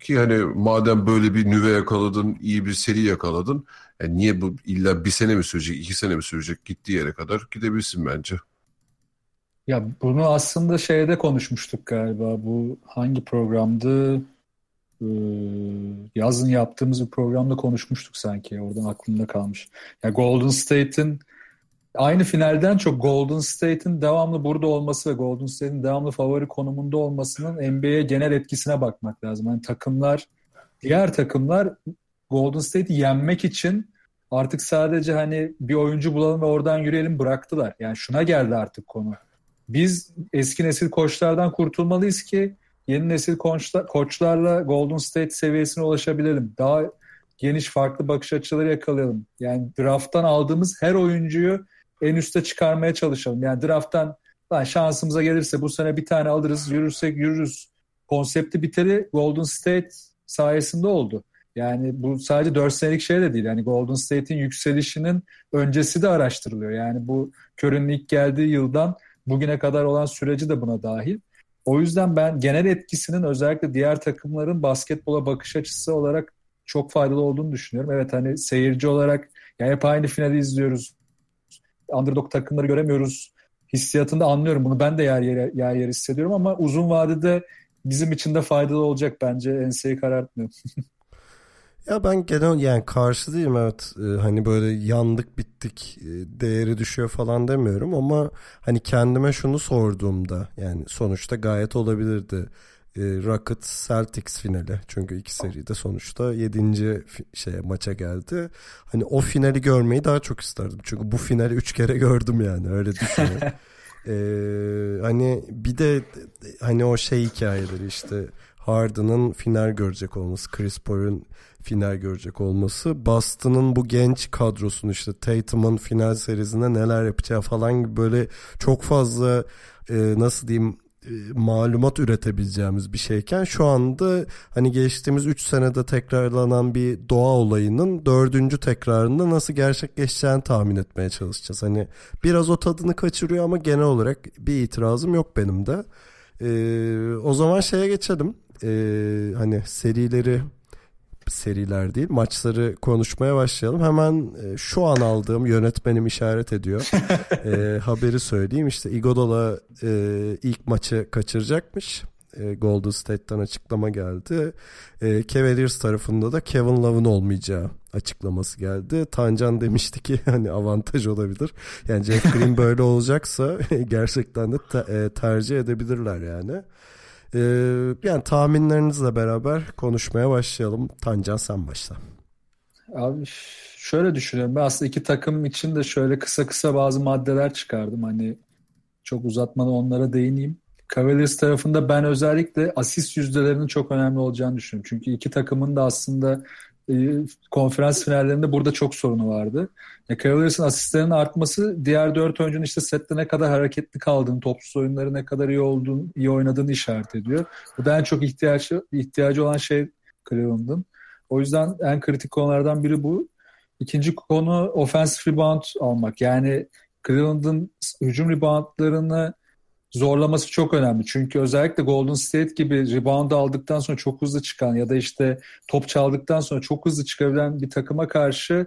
Ki hani madem böyle bir nüve yakaladın, iyi bir seri yakaladın. Yani niye bu illa bir sene mi sürecek, iki sene mi sürecek gittiği yere kadar gidebilsin bence. Ya bunu aslında şeyde konuşmuştuk galiba. Bu hangi programdı? Ee, yazın yaptığımız bir programda konuşmuştuk sanki. Oradan aklımda kalmış. Ya Golden State'in aynı finalden çok Golden State'in devamlı burada olması ve Golden State'in devamlı favori konumunda olmasının NBA'ye genel etkisine bakmak lazım. Yani takımlar, diğer takımlar Golden State'i yenmek için artık sadece hani bir oyuncu bulalım ve oradan yürüyelim bıraktılar. Yani şuna geldi artık konu biz eski nesil koçlardan kurtulmalıyız ki yeni nesil koçlar, koçlarla Golden State seviyesine ulaşabilelim. Daha geniş farklı bakış açıları yakalayalım. Yani drafttan aldığımız her oyuncuyu en üste çıkarmaya çalışalım. Yani drafttan lan şansımıza gelirse bu sene bir tane alırız, yürürsek yürürüz. Konsepti biteri Golden State sayesinde oldu. Yani bu sadece 4 senelik şey de değil. Yani Golden State'in yükselişinin öncesi de araştırılıyor. Yani bu Curry'nin ilk geldiği yıldan bugüne kadar olan süreci de buna dahil. O yüzden ben genel etkisinin özellikle diğer takımların basketbola bakış açısı olarak çok faydalı olduğunu düşünüyorum. Evet hani seyirci olarak yani hep aynı finali izliyoruz. Underdog takımları göremiyoruz. Hissiyatını anlıyorum. Bunu ben de yer yer, yer, yer hissediyorum ama uzun vadede bizim için de faydalı olacak bence. Enseyi karartmıyor. Ya ben genel yani karşı değilim evet ee, hani böyle yandık bittik e, değeri düşüyor falan demiyorum ama hani kendime şunu sorduğumda yani sonuçta gayet olabilirdi. E, Rockets Celtics finali çünkü iki seride sonuçta yedinci şeye maça geldi. Hani o finali görmeyi daha çok isterdim çünkü bu finali üç kere gördüm yani öyle düşünüyorum. ee, hani bir de hani o şey hikayeleri işte Harden'ın final görecek olması, Chris Paul'un final görecek olması, Boston'ın bu genç kadrosunu işte Tatum'un final serisinde neler yapacağı falan gibi böyle çok fazla e, nasıl diyeyim e, malumat üretebileceğimiz bir şeyken şu anda hani geçtiğimiz 3 senede tekrarlanan bir doğa olayının dördüncü tekrarında nasıl gerçekleşeceğini tahmin etmeye çalışacağız. Hani biraz o tadını kaçırıyor ama genel olarak bir itirazım yok benim de. Ee, o zaman şeye geçelim. Ee, hani serileri seriler değil maçları konuşmaya başlayalım. Hemen e, şu an aldığım yönetmenim işaret ediyor. e, haberi söyleyeyim işte Iguodala e, ilk maçı kaçıracakmış. E, Golden State'ten açıklama geldi. E, Cavaliers tarafında da Kevin Love'ın olmayacağı açıklaması geldi. Tancan demişti ki hani avantaj olabilir. Yani Jeff Green böyle olacaksa gerçekten de te- e, tercih edebilirler yani. Ee, yani tahminlerinizle beraber konuşmaya başlayalım. Tancan sen başla. Abi şöyle düşünüyorum. Ben aslında iki takım için de şöyle kısa kısa bazı maddeler çıkardım. Hani çok uzatmadan onlara değineyim. Cavaliers tarafında ben özellikle asist yüzdelerinin çok önemli olacağını düşünüyorum. Çünkü iki takımın da aslında e, konferans finallerinde burada çok sorunu vardı. E, Cavaliers'ın asistlerinin artması diğer dört oyuncunun işte sette ne kadar hareketli kaldığını, topsuz oyunları ne kadar iyi olduğunu, iyi oynadığını işaret ediyor. Bu da en çok ihtiyacı, ihtiyacı olan şey Cleveland'ın. O yüzden en kritik konulardan biri bu. İkinci konu offensive rebound almak. Yani Cleveland'ın hücum reboundlarını zorlaması çok önemli. Çünkü özellikle Golden State gibi rebound aldıktan sonra çok hızlı çıkan ya da işte top çaldıktan sonra çok hızlı çıkabilen bir takıma karşı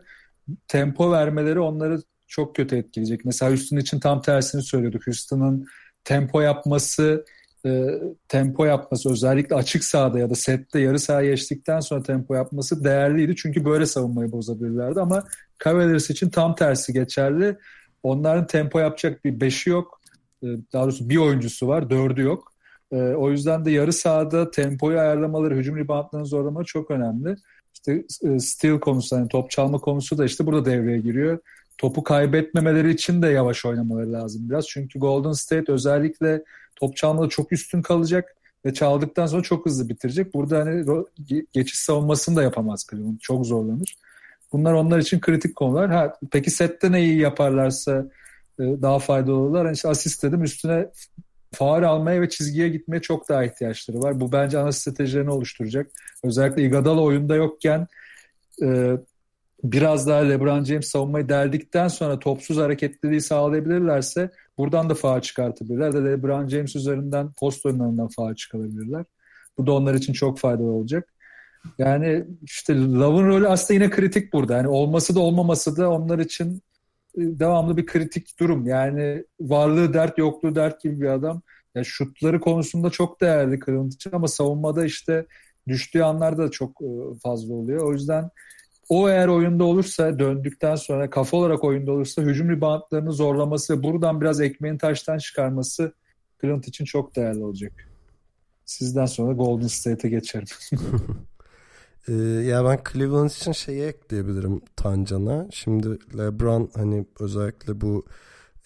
tempo vermeleri onları çok kötü etkileyecek. Mesela Houston için tam tersini söylüyorduk. Houston'ın tempo yapması e, tempo yapması özellikle açık sahada ya da sette yarı saha geçtikten sonra tempo yapması değerliydi. Çünkü böyle savunmayı bozabilirlerdi ama Cavaliers için tam tersi geçerli. Onların tempo yapacak bir beşi yok. E, daha doğrusu bir oyuncusu var, dördü yok. E, o yüzden de yarı sahada tempoyu ayarlamaları, hücum reboundlarını zorlamaları çok önemli. İşte e, steal konusu, yani top çalma konusu da işte burada devreye giriyor. Topu kaybetmemeleri için de yavaş oynamaları lazım biraz. Çünkü Golden State özellikle top çalmada çok üstün kalacak ve çaldıktan sonra çok hızlı bitirecek. Burada hani geçiş savunmasını da yapamaz Cleveland. Çok zorlanır. Bunlar onlar için kritik konular. Ha, peki sette ne iyi yaparlarsa daha faydalı olurlar. İşte asist dedim üstüne faal almaya ve çizgiye gitmeye çok daha ihtiyaçları var. Bu bence ana stratejilerini oluşturacak. Özellikle Iguodala oyunda yokken e, biraz daha LeBron James savunmayı deldikten sonra topsuz hareketliliği sağlayabilirlerse buradan da faal çıkartabilirler. De LeBron James üzerinden post oyunlarından faal çıkarabilirler. Bu da onlar için çok faydalı olacak. Yani işte Love'ın rolü aslında yine kritik burada. Yani olması da olmaması da onlar için e, devamlı bir kritik durum. Yani varlığı dert yokluğu dert gibi bir adam. Ya şutları konusunda çok değerli için ama savunmada işte düştüğü anlarda da çok e, fazla oluyor. O yüzden o eğer oyunda olursa döndükten sonra kafa olarak oyunda olursa hücum ribantlarını zorlaması buradan biraz ekmeğin taştan çıkarması Cleveland için çok değerli olacak. Sizden sonra Golden State'e geçerim. ee, ya ben Cleveland için şeyi ekleyebilirim Tancan'a. Şimdi LeBron hani özellikle bu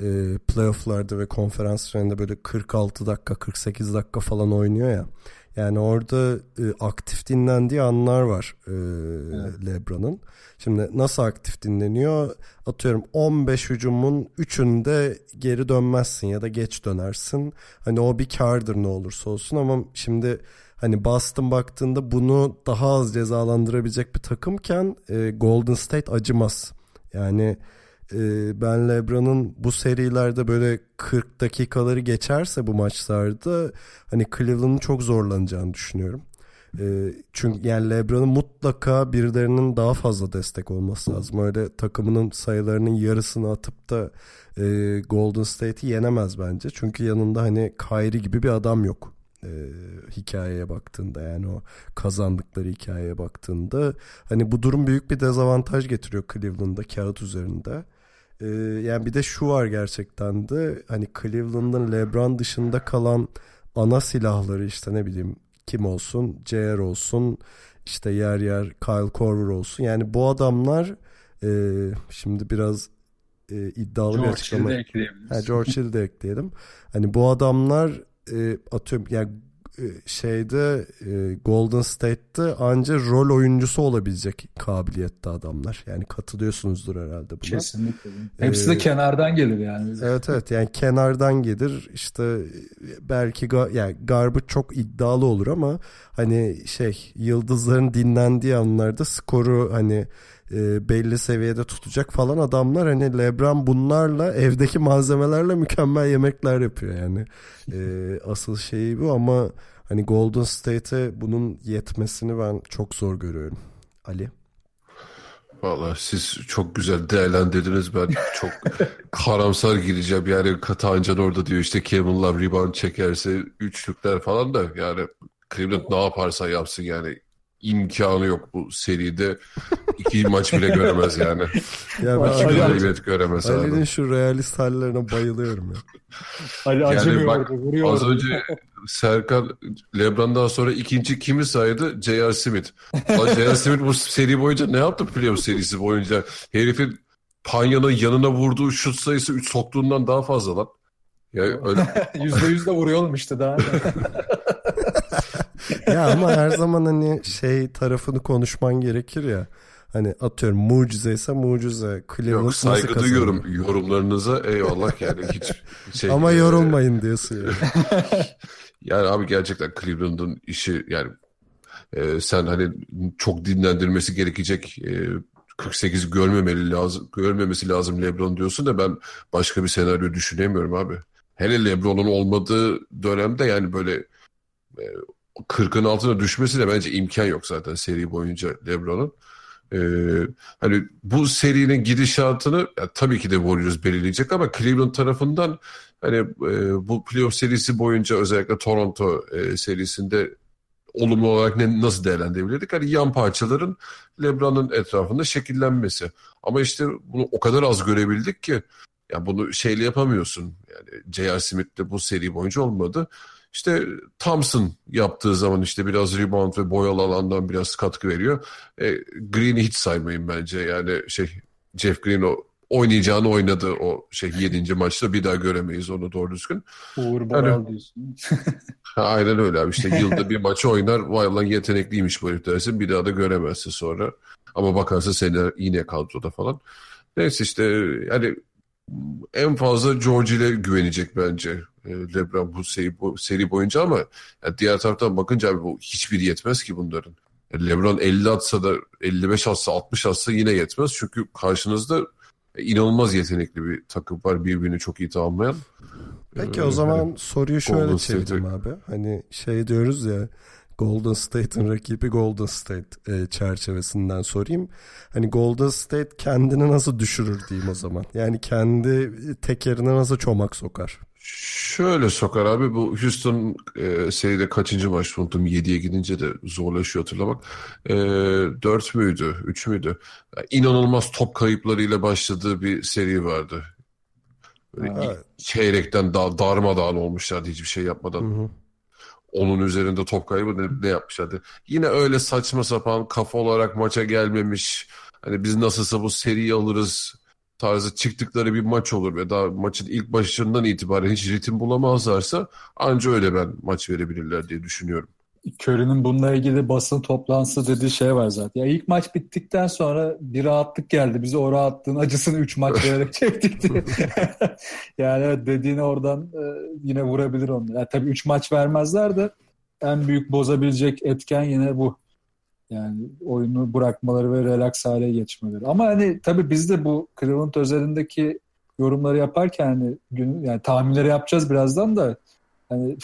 e, playofflarda ve konferans finalinde böyle 46 dakika 48 dakika falan oynuyor ya. Yani orada e, aktif dinlendiği anlar var e, evet. LeBron'un. Şimdi nasıl aktif dinleniyor? Atıyorum 15 hücumun 3'ünde geri dönmezsin ya da geç dönersin. Hani o bir kardır ne olursa olsun ama şimdi hani Boston baktığında bunu daha az cezalandırabilecek bir takımken e, Golden State acımaz. Yani ee, ben LeBron'un bu serilerde böyle 40 dakikaları geçerse bu maçlarda hani Cleveland'ın çok zorlanacağını düşünüyorum. Ee, çünkü yani LeBron'un mutlaka birilerinin daha fazla destek olması lazım. Öyle takımının sayılarının yarısını atıp da e, Golden State'i yenemez bence. Çünkü yanında hani Kyrie gibi bir adam yok e, hikayeye baktığında yani o kazandıkları hikayeye baktığında hani bu durum büyük bir dezavantaj getiriyor Cleveland'da kağıt üzerinde. Ee, yani bir de şu var gerçekten de hani Cleveland'ın LeBron dışında kalan ana silahları işte ne bileyim kim olsun JR olsun işte yer yer Kyle Korver olsun yani bu adamlar e, şimdi biraz e, iddialı George bir açıklama. George Hill'i de ekleyelim. Hani bu adamlar e, atıyorum yani e, şeyde e, Golden State'te anca rol oyuncusu olabilecek kabiliyette adamlar. Yani katılıyorsunuzdur herhalde buna. Kesinlikle. Hepsi ee, de kenardan gelir yani. Evet evet yani kenardan gelir. İşte belki ga, yani Garbage çok iddialı olur ama hani şey yıldızların dinlendiği anlarda skoru hani e, belli seviyede tutacak falan adamlar hani Lebron bunlarla evdeki malzemelerle mükemmel yemekler yapıyor yani e, asıl şeyi bu ama hani Golden State'e bunun yetmesini ben çok zor görüyorum Ali. Valla siz çok güzel değerlendirdiniz. Ben çok karamsar gireceğim. Yani Katancan orada diyor işte Kevin Love rebound çekerse üçlükler falan da yani Cleveland ne yaparsa yapsın yani imkanı yok bu seride. iki maç bile göremez yani. Ya ben iki galibiyet göremez Ali'nin şu realist hallerine bayılıyorum ya. Ali yani acımıyordu, bak, vuruyordu. Az önce Serkan Lebron'dan sonra ikinci kimi saydı? J.R. Smith. J.R. Smith bu seri boyunca ne yaptı playoff serisi boyunca? Herifin Panya'nın yanına vurduğu şut sayısı 3 soktuğundan daha fazla lan. Ya öyle... %100 de vuruyor oğlum işte daha. ya ama her zaman hani şey tarafını konuşman gerekir ya. Hani atıyorum mucize ise mucize. Cleveland Yok saygı duyuyorum yorumlarınıza eyvallah yani hiç şey. Ama yorulmayın diyorsun yani. yani abi gerçekten Cleveland'ın işi yani e, sen hani çok dinlendirmesi gerekecek e, 48 görmemeli lazım görmemesi lazım LeBron diyorsun da ben başka bir senaryo düşünemiyorum abi. Hele LeBron'un olmadığı dönemde yani böyle e, 40'ın altına düşmesi de bence imkan yok zaten seri boyunca LeBron'un. Ee, hani bu serinin gidişatını ya, tabii ki de Warriors belirleyecek ama Cleveland tarafından hani e, bu playoff serisi boyunca özellikle Toronto e, serisinde olumlu olarak ne, nasıl değerlendirebilirdik? Hani yan parçaların LeBron'un etrafında şekillenmesi. Ama işte bunu o kadar az görebildik ki ya bunu şeyle yapamıyorsun. Yani J.R. Smith'le bu seri boyunca olmadı. İşte Thompson yaptığı zaman işte biraz rebound ve boyalı alandan biraz katkı veriyor. E, Green'i hiç saymayın bence. Yani şey Jeff Green o oynayacağını oynadı o şey 7. maçta bir daha göremeyiz onu doğru düzgün. Uğur Boral yani, diyorsun. aynen öyle abi işte yılda bir maçı oynar vay lan yetenekliymiş bu herif dersin bir daha da göremezsin sonra. Ama bakarsa seni yine kadroda falan. Neyse işte yani en fazla George ile güvenecek bence e, LeBron bu seri, bu seri boyunca ama yani diğer taraftan bakınca abi bu hiçbir yetmez ki bunların. Yani LeBron 50 atsa da 55 atsa 60 atsa yine yetmez. Çünkü karşınızda inanılmaz yetenekli bir takım var birbirini çok iyi tamamlayan. Peki o zaman yani, soruyu şöyle çevireyim abi. Hani şey diyoruz ya Golden State'in rakibi Golden State e, çerçevesinden sorayım. Hani Golden State kendini nasıl düşürür diyeyim o zaman. Yani kendi tekerine nasıl çomak sokar? Şöyle sokar abi bu Houston e, seride kaçıncı maç unuttum 7'ye gidince de zorlaşıyor hatırlamak. E, 4 müydü 3 müydü? Yani inanılmaz top kayıplarıyla başladığı bir seri vardı. Böyle çeyrekten da, darmadağın olmuşlardı hiçbir şey yapmadan. Hı hı. Onun üzerinde top kaybı ne, ne yapmışlardı. Yine öyle saçma sapan kafa olarak maça gelmemiş. Hani biz nasılsa bu seriyi alırız tarzı çıktıkları bir maç olur ve daha maçın ilk başından itibaren hiç ritim bulamazlarsa anca öyle ben maç verebilirler diye düşünüyorum. Curry'nin bununla ilgili basın toplantısı dediği şey var zaten. Ya ilk maç bittikten sonra bir rahatlık geldi. Bize o rahatlığın acısını 3 maç vererek çektik diye. yani evet dediğini oradan e, yine vurabilir onu. Yani tabii 3 maç vermezler de en büyük bozabilecek etken yine bu. Yani oyunu bırakmaları ve relax hale geçmeleri. Ama hani tabii biz de bu Cleveland özelindeki yorumları yaparken hani gün yani tahminleri yapacağız birazdan da hani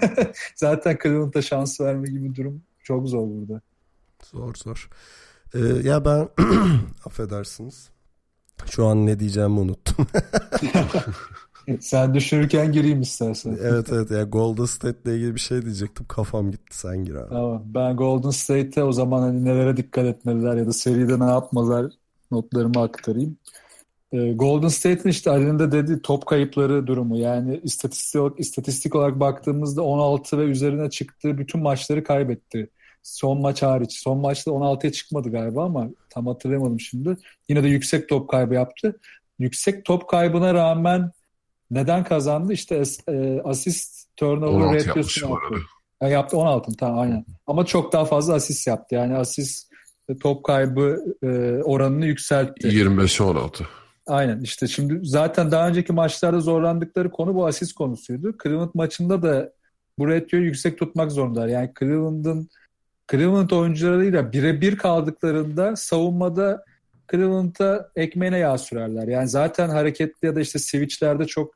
zaten Cleveland'a şans verme gibi durum çok zor burada. Zor zor. Ee, ya ben affedersiniz. Şu an ne diyeceğimi unuttum. sen düşünürken gireyim istersen. evet evet ya Golden State ile ilgili bir şey diyecektim. Kafam gitti sen gir abi. Tamam. Ben Golden State'e o zaman hani nelere dikkat etmeliler ya da seride ne yapmalar notlarımı aktarayım. Ee, Golden State'in işte Ali'nin de dediği top kayıpları durumu. Yani istatistik olarak, istatistik olarak baktığımızda 16 ve üzerine çıktığı bütün maçları kaybetti. Son maç hariç. Son maçta 16'ya çıkmadı galiba ama tam hatırlayamadım şimdi. Yine de yüksek top kaybı yaptı. Yüksek top kaybına rağmen neden kazandı? İşte e, asist turnover ratio'sunu yaptı. Yani yaptı 16 tamam aynen. Ama çok daha fazla asist yaptı. Yani asist top kaybı e, oranını yükseltti. 25'e 16. Aynen işte şimdi zaten daha önceki maçlarda zorlandıkları konu bu asist konusuydu. Cleveland maçında da bu ratioyu yüksek tutmak zorundalar. Yani Cleveland'ın Cleveland oyuncularıyla birebir kaldıklarında savunmada Cleveland'a ekmeğine yağ sürerler. Yani zaten hareketli ya da işte switchlerde çok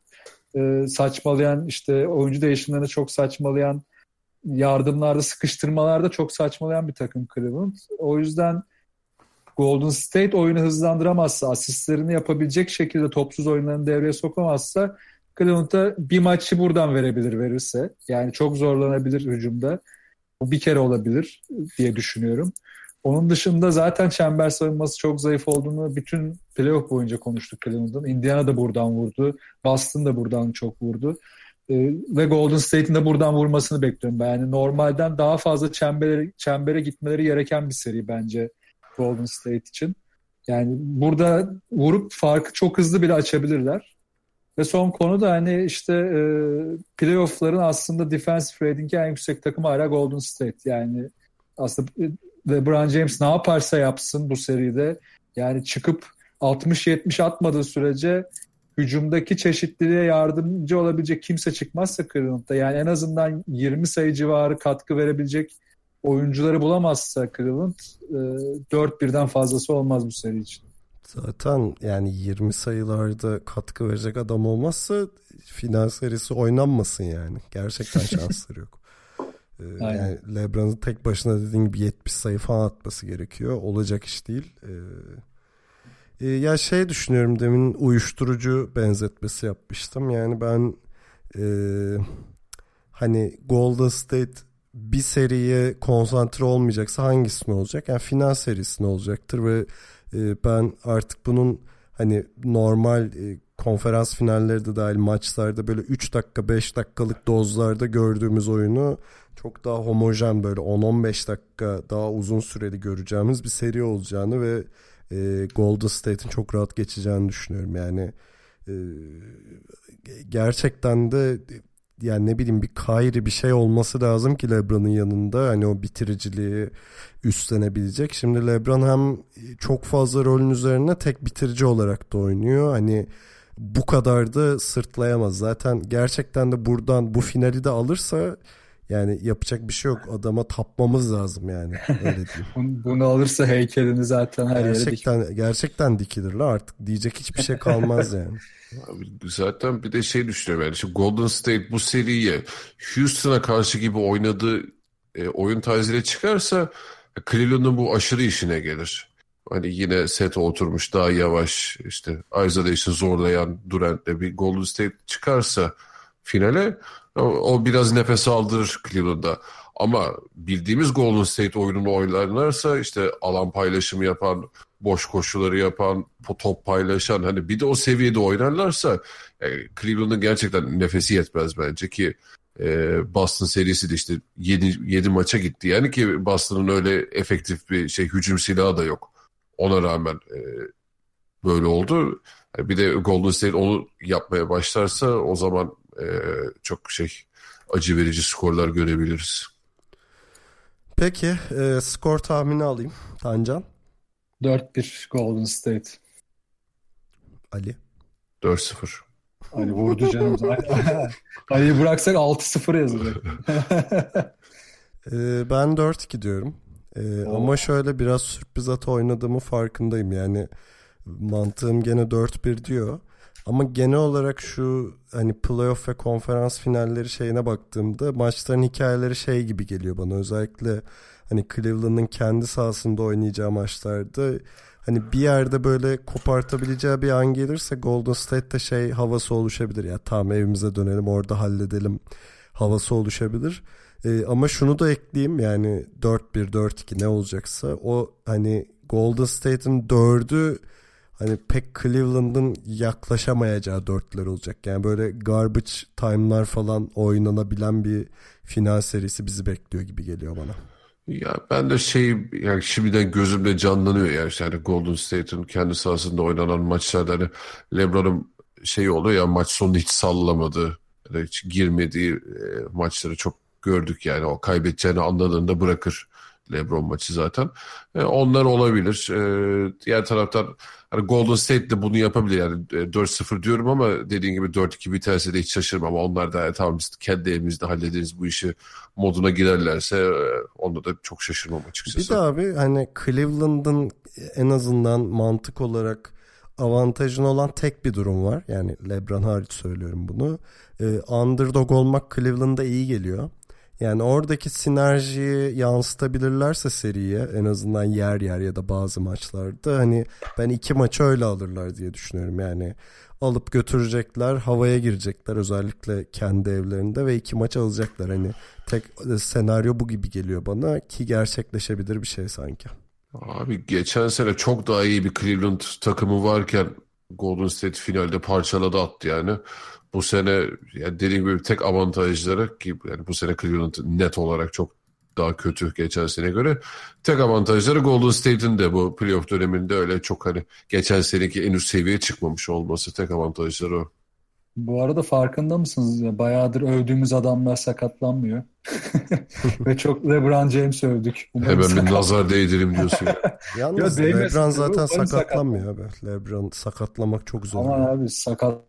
e, saçmalayan işte oyuncu değişimlerinde çok saçmalayan yardımlarda sıkıştırmalarda çok saçmalayan bir takım Cleveland. O yüzden Golden State oyunu hızlandıramazsa, asistlerini yapabilecek şekilde topsuz oyunlarını devreye sokamazsa Cleveland'a bir maçı buradan verebilir verirse. Yani çok zorlanabilir hücumda. Bu bir kere olabilir diye düşünüyorum. Onun dışında zaten çember savunması çok zayıf olduğunu bütün playoff boyunca konuştuk Cleveland'ın. Indiana da buradan vurdu. Boston da buradan çok vurdu. Ee, ve Golden State'in de buradan vurmasını bekliyorum ben. Yani normalden daha fazla çembere, çembere gitmeleri gereken bir seri bence Golden State için. Yani burada vurup farkı çok hızlı bile açabilirler. Ve son konu da hani işte e, playoff'ların aslında defensive rating'i en yüksek takım hala Golden State. Yani aslında LeBron James ne yaparsa yapsın bu seride yani çıkıp 60-70 atmadığı sürece hücumdaki çeşitliliğe yardımcı olabilecek kimse çıkmazsa Cleveland'da yani en azından 20 sayı civarı katkı verebilecek oyuncuları bulamazsa Cleveland e, 4-1'den fazlası olmaz bu seri için. Zaten yani 20 sayılarda katkı verecek adam olmazsa final serisi oynanmasın yani. Gerçekten şansları yok. Ee, yani LeBron'un tek başına dediğin gibi 70 sayı falan atması gerekiyor. Olacak iş değil. Ee, e, ya şey düşünüyorum demin uyuşturucu benzetmesi yapmıştım. Yani ben e, hani Golden State bir seriye konsantre olmayacaksa hangisine olacak? Yani final serisine olacaktır ve e, ben artık bunun hani normal e, konferans finalleri de dahil maçlarda böyle 3 dakika 5 dakikalık dozlarda gördüğümüz oyunu çok daha homojen böyle 10-15 dakika daha uzun süreli göreceğimiz bir seri olacağını ve e, Golden State'in çok rahat geçeceğini düşünüyorum. Yani e, gerçekten de yani ne bileyim bir Kyrie bir şey olması lazım ki LeBron'un yanında hani o bitiriciliği üstlenebilecek. Şimdi LeBron hem çok fazla rolün üzerine tek bitirici olarak da oynuyor. Hani bu kadar da sırtlayamaz. Zaten gerçekten de buradan bu finali de alırsa yani yapacak bir şey yok. Adama tapmamız lazım yani. Öyle diyeyim. Bunu alırsa heykelini zaten her gerçekten, yere dik Gerçekten dikilirler artık. Diyecek hiçbir şey kalmaz yani. Abi zaten bir de şey düşünüyorum yani. Şimdi Golden State bu seriyi Houston'a karşı gibi oynadığı e, oyun tarzıyla çıkarsa Cleveland'ın bu aşırı işine gelir. Hani yine set oturmuş daha yavaş işte isolation zorlayan Durant'le bir Golden State çıkarsa finale o, biraz nefes aldırır Cleveland'a. Ama bildiğimiz Golden State oyununu oynarlarsa işte alan paylaşımı yapan, boş koşuları yapan, top paylaşan hani bir de o seviyede oynarlarsa e, Cleveland'ın gerçekten nefesi yetmez bence ki e, Boston serisi de işte 7, 7 maça gitti. Yani ki Boston'ın öyle efektif bir şey hücum silahı da yok. Ona rağmen e, böyle oldu. Bir de Golden State onu yapmaya başlarsa o zaman e, çok şey acı verici skorlar görebiliriz. Peki e, skor tahmini alayım Tancan. 4-1 Golden State. Ali. 4-0. Ali vurdu canım. Ali'yi bıraksak 6-0 yazılır. ee, ben 4-2 diyorum. Ee, ama şöyle biraz sürpriz atı oynadığımı farkındayım. Yani mantığım gene 4-1 diyor. Ama genel olarak şu hani playoff ve konferans finalleri şeyine baktığımda maçların hikayeleri şey gibi geliyor bana. Özellikle hani Cleveland'ın kendi sahasında oynayacağı maçlarda hani bir yerde böyle kopartabileceği bir an gelirse Golden State'te şey havası oluşabilir. Ya tamam evimize dönelim orada halledelim havası oluşabilir. Ee, ama şunu da ekleyeyim yani 4-1 4-2 ne olacaksa o hani Golden State'in dördü hani pek Cleveland'ın yaklaşamayacağı dörtler olacak. Yani böyle garbage time'lar falan oynanabilen bir final serisi bizi bekliyor gibi geliyor bana. Ya ben de şey yani şimdiden gözümde canlanıyor yani yani Golden State'in kendi sahasında oynanan maçlarda hani LeBron'un şey oluyor ya maç sonu hiç sallamadı hiç girmediği e, maçları çok gördük yani o kaybedeceğini anladığında bırakır LeBron maçı zaten. E, onlar olabilir. E, diğer taraftan hani Golden State de bunu yapabilir yani 4-0 e, diyorum ama dediğin gibi 4-2 biterse de hiç şaşırmam. Onlar da tamam biz kendi evimizde hallederiz bu işi moduna girerlerse e, onda da çok şaşırmam açıkçası. Bir de abi hani Cleveland'ın en azından mantık olarak avantajın olan tek bir durum var. Yani LeBron hariç söylüyorum bunu. Ee, underdog olmak Cleveland'a iyi geliyor. Yani oradaki sinerjiyi yansıtabilirlerse seriye en azından yer yer ya da bazı maçlarda hani ben iki maçı öyle alırlar diye düşünüyorum. Yani alıp götürecekler, havaya girecekler özellikle kendi evlerinde ve iki maç alacaklar. Hani tek senaryo bu gibi geliyor bana ki gerçekleşebilir bir şey sanki. Abi geçen sene çok daha iyi bir Cleveland takımı varken Golden State finalde parçaladı attı yani bu sene yani dediğim gibi tek avantajları ki yani bu sene Cleveland net olarak çok daha kötü geçen sene göre. Tek avantajları Golden State'in de bu playoff döneminde öyle çok hani geçen seneki en üst seviyeye çıkmamış olması tek avantajları o. Bu arada farkında mısınız? Ya, bayağıdır övdüğümüz adamlar sakatlanmıyor. Ve çok LeBron James övdük. Umarım Hemen bir nazar değdirelim diyorsun. Ya. Yalnız ya LeBron zaten sakatlanmıyor abi. LeBron sakatlamak çok zor. Aman abi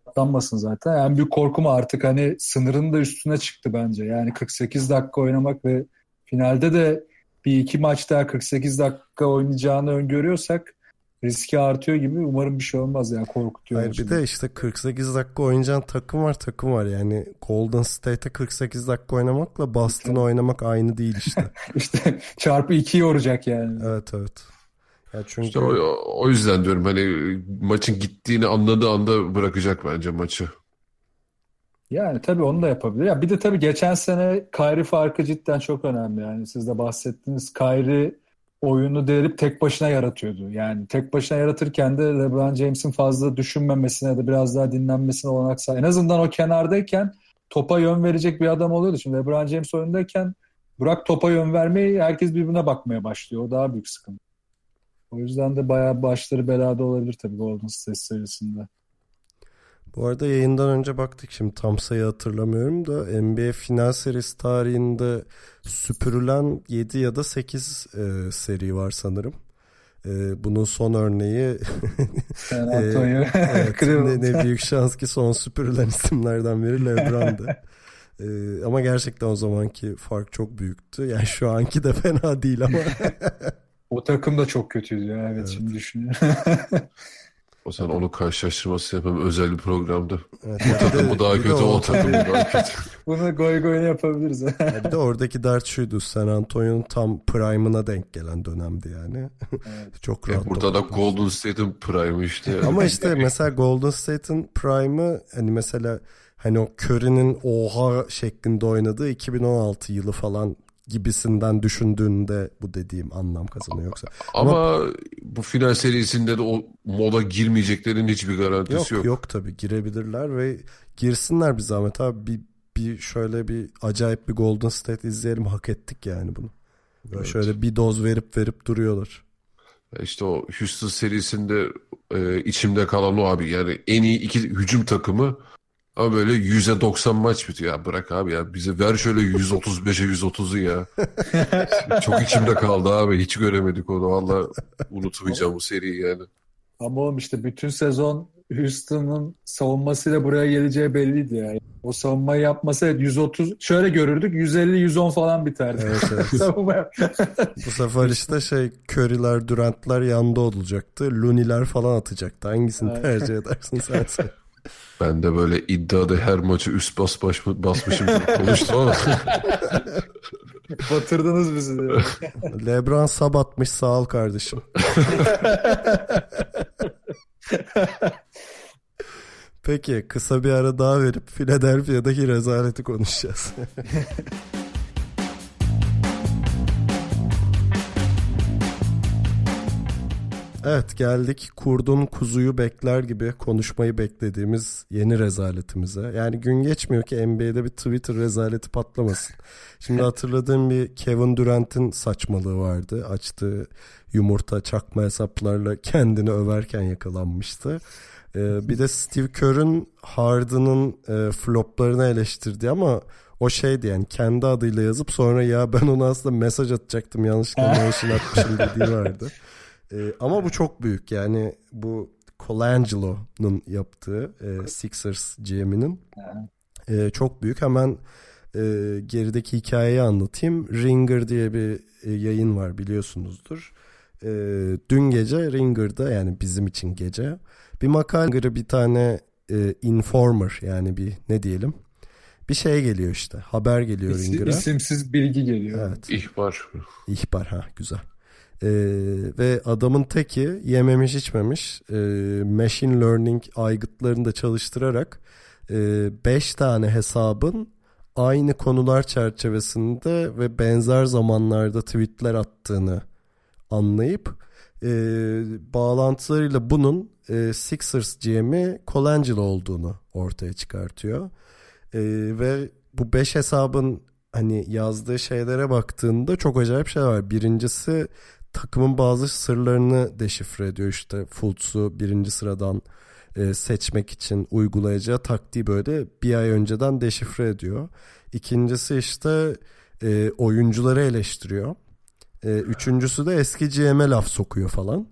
sakatlanmasın zaten. En büyük korkum artık hani sınırın da üstüne çıktı bence. Yani 48 dakika oynamak ve finalde de bir iki maç daha 48 dakika oynayacağını öngörüyorsak riski artıyor gibi umarım bir şey olmaz yani korkutuyor. Hayır, bir de işte 48 dakika oynayacağın takım var takım var yani Golden State'e 48 dakika oynamakla Boston oynamak aynı değil işte. işte çarpı 2 yoracak yani. Evet evet. Ya çünkü İşte o, o yüzden diyorum hani maçın gittiğini anladığı anda bırakacak bence maçı. Yani tabii onu da yapabilir. Ya bir de tabii geçen sene Kyrie farkı cidden çok önemli. Yani siz de bahsettiniz. Kyrie oyunu delip tek başına yaratıyordu. Yani tek başına yaratırken de LeBron James'in fazla düşünmemesine de biraz daha dinlenmesine olanak sağ. En azından o kenardayken topa yön verecek bir adam oluyordu. Şimdi LeBron James oyundayken bırak topa yön vermeyi herkes birbirine bakmaya başlıyor. O daha büyük sıkıntı. O yüzden de bayağı başları belada olabilir tabii Golden State serisinde. Bu arada yayından önce baktık şimdi tam sayı hatırlamıyorum da NBA final serisi tarihinde süpürülen 7 ya da 8 e, seri var sanırım. E, bunun son örneği San Antonio. e, evet, ne, ne büyük şans ki son süpürülen isimlerden biri LeBron'dı. e, ama gerçekten o zamanki fark çok büyüktü. Yani şu anki de fena değil ama. O takım da çok kötüydü ya. Evet, evet. şimdi düşünüyorum. O zaman onu karşılaştırması yapalım özel bir programda. Evet, bu takım bu daha kötü, o takım bu daha kötü. Bunu goy goyunu yapabiliriz. yani bir de oradaki dert şuydu. San Antonio'nun tam prime'ına denk gelen dönemdi yani. Evet. Çok rahat. E burada da Golden State'in prime'ı işte. Ama işte mesela Golden State'in prime'ı hani mesela hani o Curry'nin oha şeklinde oynadığı 2016 yılı falan gibisinden düşündüğünde bu dediğim anlam kazanıyor yoksa. Ama, Ama bu final serisinde de o moda girmeyeceklerin hiçbir garantisi yok. Yok yok tabii girebilirler ve girsinler bir zahmet abi bir, bir şöyle bir acayip bir Golden State izleyelim hak ettik yani bunu. Evet. Şöyle bir doz verip verip duruyorlar. İşte o Houston serisinde e, içimde kalan o abi yani en iyi iki hücum takımı ama böyle yüze 90 maç bitiyor. Ya bırak abi ya bize ver şöyle 135'e 130'u ya. Çok içimde kaldı abi. Hiç göremedik onu. Valla unutmayacağım bu seriyi yani. Ama oğlum işte bütün sezon Houston'ın savunmasıyla buraya geleceği belliydi yani. O savunmayı yapmasa 130 şöyle görürdük 150-110 falan biterdi. Evet, evet. Bu sefer işte şey Curry'ler, Durant'lar yanda olacaktı. Looney'ler falan atacaktı. Hangisini evet. tercih edersin sen? Ben de böyle iddiada her maçı üst bas baş, basmışım konuştum ama. Batırdınız bizi. Lebron sabatmış sağ ol kardeşim. Peki kısa bir ara daha verip Philadelphia'daki rezaleti konuşacağız. Evet geldik kurdun kuzuyu bekler gibi konuşmayı beklediğimiz yeni rezaletimize. Yani gün geçmiyor ki NBA'de bir Twitter rezaleti patlamasın. Şimdi hatırladığım bir Kevin Durant'in saçmalığı vardı. Açtığı yumurta çakma hesaplarla kendini överken yakalanmıştı. Ee, bir de Steve Kerr'ün Harden'ın e, floplarını eleştirdi ama o şeydi yani kendi adıyla yazıp sonra ya ben ona aslında mesaj atacaktım yanlışlıkla mention atmışım dediği vardı. E, ama bu çok büyük yani bu Colangelo'nun yaptığı e, Sixers GM'inin e, çok büyük. Hemen e, gerideki hikayeyi anlatayım. Ringer diye bir e, yayın var biliyorsunuzdur. E, dün gece Ringer'da yani bizim için gece bir makale bir tane e, informer yani bir ne diyelim bir şey geliyor işte haber geliyor İsim, Ringer'a. İsimsiz bilgi geliyor. Evet. İhbar. İhbar ha güzel. Ee, ve adamın teki yememiş içmemiş e, machine learning aygıtlarını da çalıştırarak 5 e, tane hesabın aynı konular çerçevesinde ve benzer zamanlarda tweetler attığını anlayıp e, bağlantılarıyla bunun e, Sixers GM'i Colangelo olduğunu ortaya çıkartıyor. E, ve bu 5 hesabın hani yazdığı şeylere baktığında çok acayip şey var. Birincisi takımın bazı sırlarını deşifre ediyor işte Fultz'u birinci sıradan e, seçmek için uygulayacağı taktiği böyle bir ay önceden deşifre ediyor. İkincisi işte e, oyuncuları eleştiriyor. E, üçüncüsü de eski GM'e laf sokuyor falan.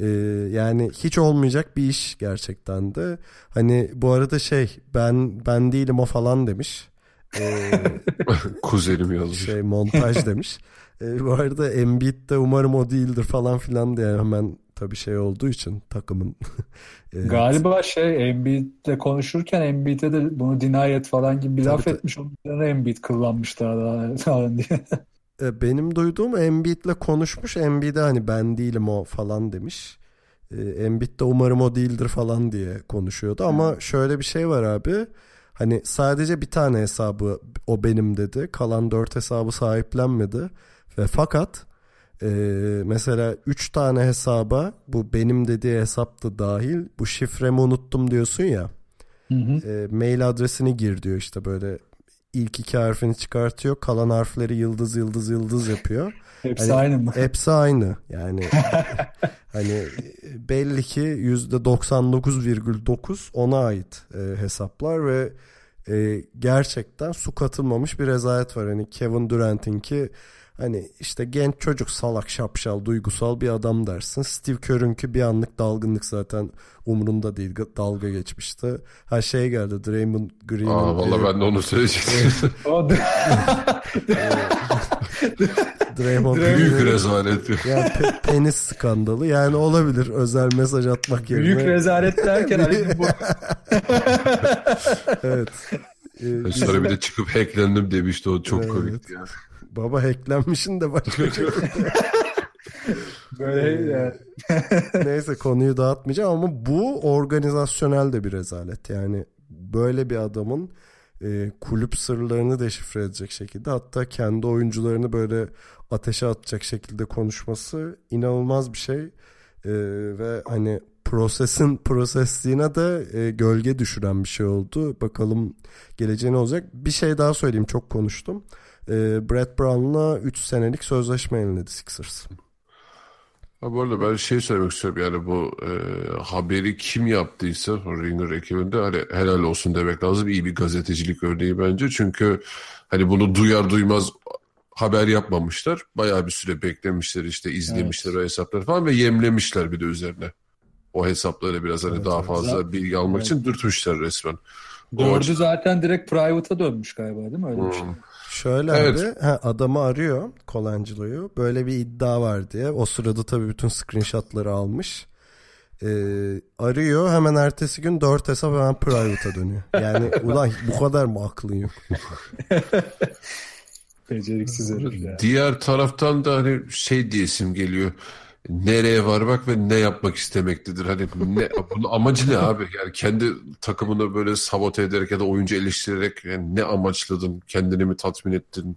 E, yani hiç olmayacak bir iş gerçekten de. Hani bu arada şey ben ben değilim o falan demiş. E, Kuzenim yazmış. Şey montaj demiş. E, bu arada Embiid de umarım o değildir falan filan diye hemen tabii şey olduğu için takımın. evet. Galiba şey Embiid'le konuşurken Embiid'e de bunu deny et falan gibi bir tabii laf tabii. etmiş. Onun üzerine Embiid kıllanmış daha, daha diye. E, benim duyduğum Embiid'le konuşmuş. Embiid'e hani ben değilim o falan demiş. E, Embiid de umarım o değildir falan diye konuşuyordu. Ama şöyle bir şey var abi. Hani sadece bir tane hesabı o benim dedi. Kalan dört hesabı sahiplenmedi. Ve fakat e, mesela üç tane hesaba bu benim dediği hesap da dahil bu şifremi unuttum diyorsun ya. Hı hı. E, mail adresini gir diyor işte böyle ilk iki harfini çıkartıyor. Kalan harfleri yıldız yıldız yıldız yapıyor. hepsi hani, aynı mı? Hepsi aynı. Yani hani belli ki yüzde 99,9 ona ait e, hesaplar ve e, gerçekten su katılmamış bir rezalet var. Hani Kevin Durant'in ki Hani işte genç çocuk salak şapşal duygusal bir adam dersin. Steve Kerr'ünki bir anlık dalgınlık zaten umrunda değil dalga geçmişti. Ha şey geldi Draymond Green'in. Aa valla ben de onu söyleyecektim. Draymond Büyük rezalet. Yani pe- penis skandalı yani olabilir özel mesaj atmak yerine. Büyük rezalet derken hani bu. evet. Ee, sonra bir de çıkıp hacklendim demişti o çok evet. komikti yani. Baba hacklenmişin de başka şey Böyle yani. Neyse konuyu dağıtmayacağım ama bu organizasyonel de bir rezalet. Yani böyle bir adamın e, kulüp sırlarını deşifre edecek şekilde hatta kendi oyuncularını böyle ateşe atacak şekilde konuşması inanılmaz bir şey. E, ve hani prosesin prosesliğine de e, gölge düşüren bir şey oldu. Bakalım geleceği ne olacak. Bir şey daha söyleyeyim çok konuştum e, Brett Brown'la 3 senelik sözleşme yeniledi Sixers. Ha, bu arada ben şey söylemek istiyorum yani bu e, haberi kim yaptıysa Ringer ekibinde hani helal olsun demek lazım. İyi bir gazetecilik örneği bence. Çünkü hani bunu duyar duymaz haber yapmamışlar. Bayağı bir süre beklemişler işte izlemişler evet. o hesapları falan ve yemlemişler bir de üzerine. O hesapları biraz hani evet, daha fazla bilgi almak evet. için dürtmüşler resmen. Dördü zaten direkt private'a dönmüş galiba değil mi? Öyle hmm. bir şey. Şöyle evet. abi ha, adamı arıyor Colangelo'yu. Böyle bir iddia var diye. O sırada tabii bütün screenshotları almış. Ee, arıyor hemen ertesi gün dört hesap hemen private'a dönüyor. Yani ulan bu kadar mı aklın yok? Beceriksiz herif ya. Diğer taraftan da hani şey diyesim geliyor nereye varmak ve ne yapmak istemektedir. Hani ne, bunun amacı ne abi? Yani kendi takımını böyle sabote ederek ya da oyuncu eleştirerek yani ne amaçladın? Kendini mi tatmin ettin?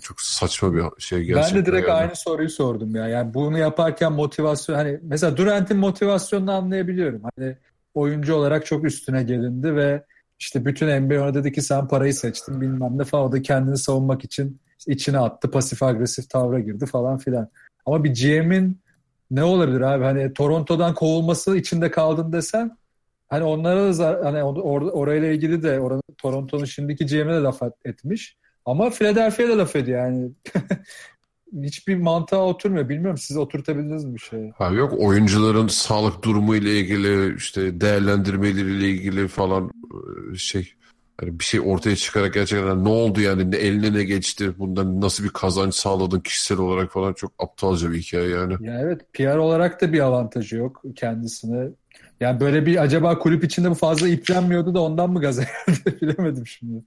Çok saçma bir şey gerçekten. Ben de direkt yani. aynı soruyu sordum ya. Yani bunu yaparken motivasyon hani mesela Durant'in motivasyonunu anlayabiliyorum. Hani oyuncu olarak çok üstüne gelindi ve işte bütün NBA dedi ki sen parayı seçtin bilmem ne falan. O da kendini savunmak için içine attı. Pasif agresif tavra girdi falan filan. Ama bir GM'in ne olabilir abi? Hani Toronto'dan kovulması içinde kaldın desen hani onlara da hani or, orayla ilgili de Toronto'nun şimdiki GM'e de laf etmiş. Ama Philadelphia'da laf ediyor yani. Hiçbir mantığa oturmuyor. Bilmiyorum siz oturtabildiniz mi bir şey? Ha yok oyuncuların sağlık durumu ile ilgili işte değerlendirmeleriyle ilgili falan e, şey yani bir şey ortaya çıkarak gerçekten ne oldu yani ne eline ne geçti bundan nasıl bir kazanç sağladın kişisel olarak falan çok aptalca bir hikaye yani. Ya evet PR olarak da bir avantajı yok kendisine. Yani böyle bir acaba kulüp içinde bu fazla iplenmiyordu da ondan mı gaza geldi bilemedim şimdi.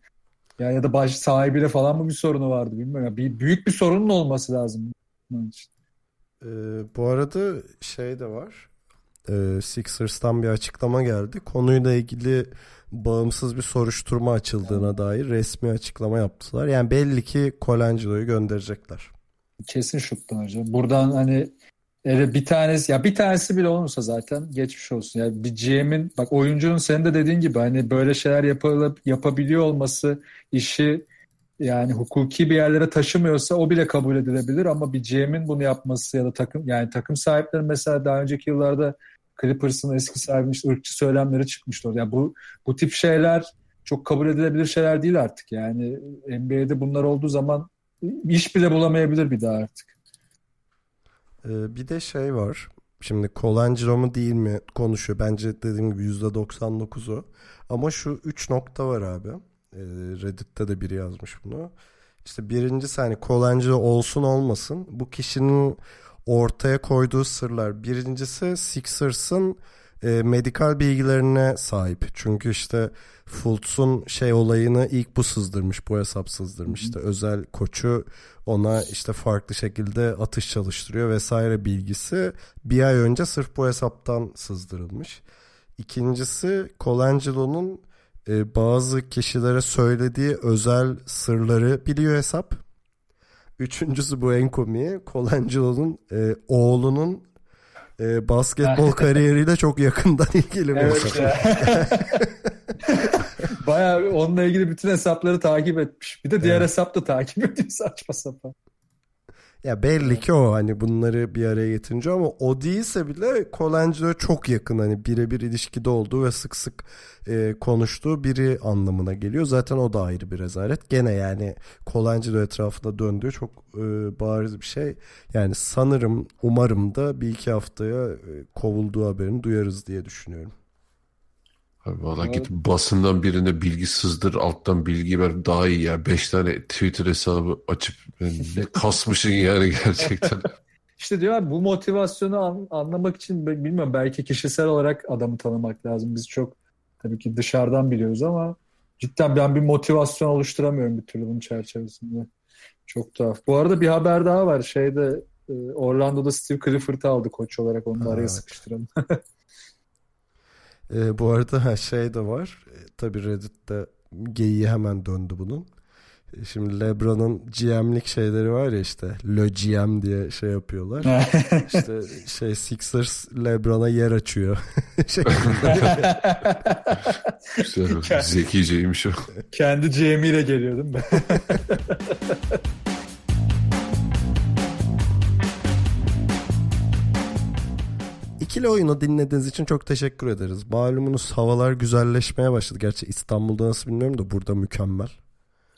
Ya ya da baş sahibiyle falan mı bir sorunu vardı bilmiyorum. Ya bir, büyük bir sorunun olması lazım. Ee, bu arada şey de var. Ee, Sixers'tan bir açıklama geldi. Konuyla ilgili bağımsız bir soruşturma açıldığına dair resmi açıklama yaptılar. Yani belli ki Colangelo'yu gönderecekler. Kesin şuttan hocam. Buradan hani bir tanesi ya bir tanesi bile olursa zaten geçmiş olsun. Yani bir GM'in bak oyuncunun senin de dediğin gibi hani böyle şeyler yapılıp yapabiliyor olması işi yani hukuki bir yerlere taşımıyorsa o bile kabul edilebilir ama bir GM'in bunu yapması ya da takım yani takım sahipleri mesela daha önceki yıllarda Clippers'ın eski sahibi ırkçı söylemleri çıkmıştı. Yani bu bu tip şeyler çok kabul edilebilir şeyler değil artık. Yani NBA'de bunlar olduğu zaman iş bile bulamayabilir bir daha artık. Ee, bir de şey var. Şimdi Colangelo mu değil mi konuşuyor. Bence dediğim gibi %99'u. Ama şu 3 nokta var abi. Ee, Reddit'te de biri yazmış bunu. İşte birincisi hani Colangelo olsun olmasın bu kişinin ortaya koyduğu sırlar. Birincisi Sixers'ın e, medikal bilgilerine sahip. Çünkü işte Fultz'un şey olayını ilk bu sızdırmış, bu hesap sızdırmış. İşte özel koçu ona işte farklı şekilde atış çalıştırıyor vesaire bilgisi bir ay önce sırf bu hesaptan sızdırılmış. İkincisi Colangelo'nun e, bazı kişilere söylediği özel sırları biliyor hesap. Üçüncüsü bu en komiği Colangelo'nun e, oğlunun e, basketbol kariyeriyle çok yakından ilgili bir Evet ya. Bayağı onunla ilgili bütün hesapları takip etmiş. Bir de diğer Evet. hesap da takip ediyor saçma sapan. Ya belli ki o hani bunları bir araya getirince ama o değilse bile Colangelo çok yakın hani birebir ilişkide olduğu ve sık sık e, konuştuğu biri anlamına geliyor. Zaten o da ayrı bir rezalet. Gene yani Colangelo etrafında döndüğü çok e, bariz bir şey. Yani sanırım umarım da bir iki haftaya e, kovulduğu haberini duyarız diye düşünüyorum. Abi Valla git basından birine bilgi sızdır alttan bilgi ver daha iyi ya. Beş tane Twitter hesabı açıp ne kasmışsın yani gerçekten. İşte diyor abi bu motivasyonu an- anlamak için bilmiyorum belki kişisel olarak adamı tanımak lazım. Biz çok tabii ki dışarıdan biliyoruz ama cidden ben bir motivasyon oluşturamıyorum bir türlü bunun çerçevesinde. Çok tuhaf. Bu arada bir haber daha var. Şeyde e, Orlando'da Steve Clifford'ı aldı koç olarak. Onu da araya Evet. sıkıştıralım. E, bu arada şey de var. E, tabii Reddit'te geyiği hemen döndü bunun. E, Şimdi LeBron'un GM'lik şeyleri var ya işte Le GM diye şey yapıyorlar. işte şey Sixers LeBron'a yer açıyor. şey, Güzel, zekiceymiş o. Kendi GM ile geliyor İkili oyunu dinlediğiniz için çok teşekkür ederiz. Malumunuz havalar güzelleşmeye başladı. Gerçi İstanbul'da nasıl bilmiyorum da burada mükemmel.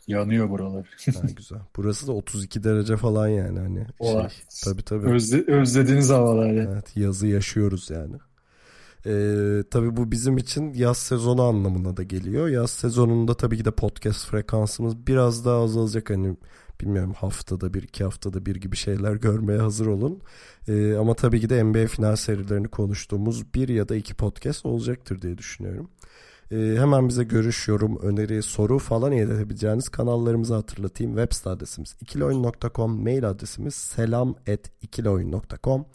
Yanıyor buralar. Ha, güzel. Burası da 32 derece falan yani hani. Oha. Şey, tabii tabii. Özle, özlediğiniz havalar. Evet yazı yaşıyoruz yani. Ee, tabii bu bizim için yaz sezonu anlamına da geliyor. Yaz sezonunda tabii ki de podcast frekansımız biraz daha azalacak. Hani bilmiyorum haftada bir iki haftada bir gibi şeyler görmeye hazır olun. Ee, ama tabii ki de NBA final serilerini konuştuğumuz bir ya da iki podcast olacaktır diye düşünüyorum. Ee, hemen bize görüş, yorum, öneri, soru falan iletebileceğiniz kanallarımızı hatırlatayım. Web site adresimiz ikiloyun.com, mail adresimiz selam@ikiloyun.com.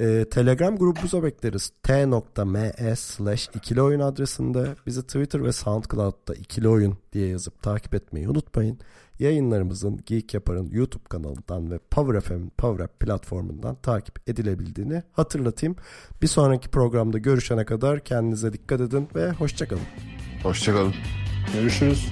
Ee, Telegram grubumuza bekleriz. t.me slash ikili adresinde bizi Twitter ve Soundcloud'da ikili oyun diye yazıp takip etmeyi unutmayın. Yayınlarımızın Geek Yapar'ın YouTube kanalından ve Power FM'in Power App platformundan takip edilebildiğini hatırlatayım. Bir sonraki programda görüşene kadar kendinize dikkat edin ve hoşçakalın. Hoşçakalın. Görüşürüz.